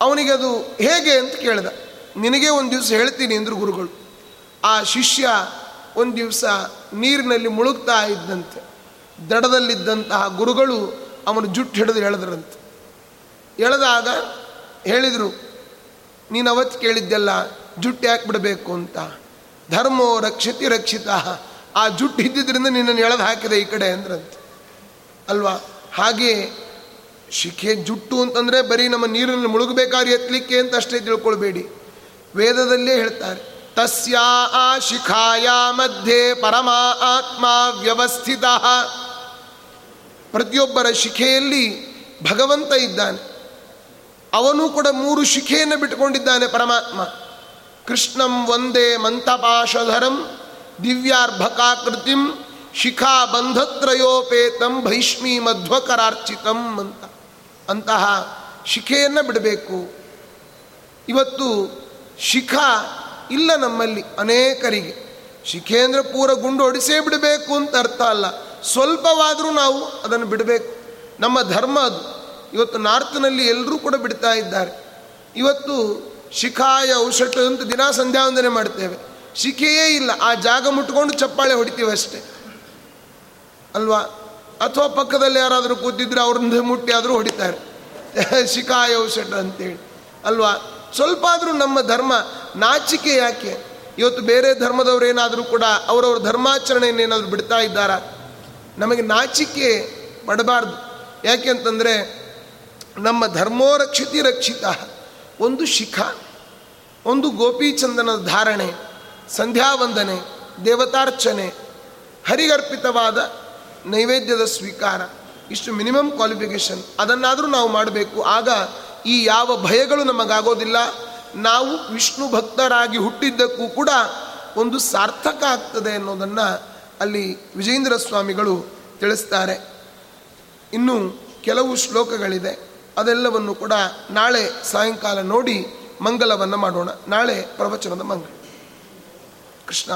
ಅವನಿಗೆ ಅದು ಹೇಗೆ ಅಂತ ಕೇಳಿದ. ನಿನಗೆ ಒಂದು ದಿವಸ ಹೇಳ್ತೀನಿ ಅಂದರು ಗುರುಗಳು. ಆ ಶಿಷ್ಯ ಒಂದು ದಿವಸ ನೀರಿನಲ್ಲಿ ಮುಳುಗ್ತಾ ಇದ್ದಂತೆ. ದಡದಲ್ಲಿದ್ದಂತಹ ಗುರುಗಳು ಅವನು ಜುಟ್ಟು ಹಿಡಿದು ಎಳೆದ್ರಂತೆ. ಎಳೆದಾಗ ಹೇಳಿದರು, ನೀನು ಅವತ್ತು ಕೇಳಿದ್ದೆಲ್ಲ ಜುಟ್ಟು ಯಾಕೆ ಬಿಡಬೇಕು ಅಂತ. ಧರ್ಮೋ ರಕ್ಷತಿ ರಕ್ಷಿತ. ಆ ಜುಟ್ಟು ಇದ್ದಿದ್ದರಿಂದ ನಿನ್ನನ್ನು ಎಳೆದು ಹಾಕಿದೆ ಈ ಕಡೆ ಅಂದ್ರಂತೆ. ಅಲ್ವಾ? ಹಾಗೆ ಶಿಖೆ ಜುಟ್ಟು ಅಂತಂದರೆ ಬರೀ ನಮ್ಮ ನೀರಿನಲ್ಲಿ ಮುಳುಗಬೇಕಾದ್ರೆ ಎತ್ತಲಿಕ್ಕೆ ಅಂತ ಅಷ್ಟೇ ತಿಳ್ಕೊಳ್ಬೇಡಿ. ವೇದದಲ್ಲೇ ಹೇಳ್ತಾರೆ, ತಸ್ಯಾ ಆ ಶಿಖಾಯ ಮಧ್ಯೆ ಪರಮ ಆತ್ಮ ವ್ಯವಸ್ಥಿತ. ಪ್ರತಿಯೊಬ್ಬರ ಶಿಖೆಯಲ್ಲಿ ಭಗವಂತ ಇದ್ದಾನೆ. ಅವನು ಕೂಡ ಮೂರು ಶಿಖೆಯನ್ನು ಬಿಟ್ಟುಕೊಂಡಿದ್ದಾನೆ ಪರಮಾತ್ಮ. ಕೃಷ್ಣಂ ಒಂದೇ ಮಂತಪಾಶಧರಂ ದಿವ್ಯಾರ್ಭಕಾಕೃತಿಂ ಶಿಖಾ ಬಂಧತ್ರಯೋಪೇತಂ ಭೈಷ್ಮೀ ಮಧ್ವಕರಾರ್ಚಿತಂ ಅಂತ. ಅಂತಹ ಶಿಖೆಯನ್ನು ಬಿಡಬೇಕು. ಇವತ್ತು ಶಿಖಾ ಇಲ್ಲ ನಮ್ಮಲ್ಲಿ ಅನೇಕರಿಗೆ. ಶಿಖೆ ಅಂದರೆ ಪೂರ ಗುಂಡು ಹೊಡಿಸೇ ಬಿಡಬೇಕು ಅಂತ ಅರ್ಥ ಅಲ್ಲ. ಸ್ವಲ್ಪವಾದರೂ ನಾವು ಅದನ್ನು ಬಿಡಬೇಕು. ನಮ್ಮ ಧರ್ಮ ಅದು. ಇವತ್ತು ನಾರ್ತ್ನಲ್ಲಿ ಎಲ್ಲರೂ ಕೂಡ ಬಿಡ್ತಾ ಇದ್ದಾರೆ. ಇವತ್ತು ಶಿಖಾಯ ಔಷಧ ಅಂತ ದಿನ ಸಂಧ್ಯಾ ವಂದನೆ ಮಾಡ್ತೇವೆ. ಶಿಖೆಯೇ ಇಲ್ಲ. ಆ ಜಾಗ ಮುಟ್ಕೊಂಡು ಚಪ್ಪಾಳೆ ಹೊಡಿತೀವಿ ಅಷ್ಟೇ ಅಲ್ವಾ? ಅಥವಾ ಪಕ್ಕದಲ್ಲಿ ಯಾರಾದರೂ ಕೂತಿದ್ರೆ ಅವ್ರನ್ನ ಮುಟ್ಟಿ ಆದರೂ ಹೊಡಿತಾರೆ. [laughs] ಶಿಕಾಯ ಔಷಧ ಅಂತೇಳಿ. ಅಲ್ವಾ? ಸ್ವಲ್ಪ ಆದರೂ ನಮ್ಮ ಧರ್ಮ ನಾಚಿಕೆ ಯಾಕೆ? ಇವತ್ತು ಬೇರೆ ಧರ್ಮದವರೇನಾದರೂ ಕೂಡ ಅವರವ್ರ ಧರ್ಮಾಚರಣೆಯನ್ನು ಏನಾದರೂ ಬಿಡ್ತಾ ಇದ್ದಾರಾ? ನಮಗೆ ನಾಚಿಕೆ ಪಡಬಾರ್ದು. ಯಾಕೆ ಅಂತಂದರೆ ನಮ್ಮ ಧರ್ಮೋ ರಕ್ಷಿತಿ. ರಕ್ಷಿತ ಒಂದು ಶಿಖ, ಒಂದು ಗೋಪೀಚಂದನ ಧಾರಣೆ, ಸಂಧ್ಯಾವಂದನೆ, ದೇವತಾರ್ಚನೆ, ಹರಿಗರ್ಪಿತವಾದ ನೈವೇದ್ಯದ ಸ್ವೀಕಾರ, ಇಷ್ಟು ಮಿನಿಮಮ್ ಕ್ವಾಲಿಫಿಕೇಷನ್, ಅದನ್ನಾದರೂ ನಾವು ಮಾಡಬೇಕು. ಆಗ ಈ ಯಾವ ಭಯಗಳು ನಮಗಾಗೋದಿಲ್ಲ. ನಾವು ವಿಷ್ಣು ಭಕ್ತರಾಗಿ ಹುಟ್ಟಿದ್ದಕ್ಕೂ ಕೂಡ ಒಂದು ಸಾರ್ಥಕ ಆಗ್ತದೆ ಅನ್ನೋದನ್ನು ಅಲ್ಲಿ ವಿಜೇಂದ್ರ ಸ್ವಾಮಿಗಳು ತಿಳಿಸ್ತಾರೆ. ಇನ್ನು ಕೆಲವು ಶ್ಲೋಕಗಳಿದೆ. ಅದೆಲ್ಲವನ್ನು ಕೂಡ ನಾಳೆ ಸಾಯಂಕಾಲ ನೋಡಿ ಮಂಗಲವನ್ನು ಮಾಡೋಣ. ನಾಳೆ ಪ್ರವಚನದ ಮಂಗಲ. ಕೃಷ್ಣ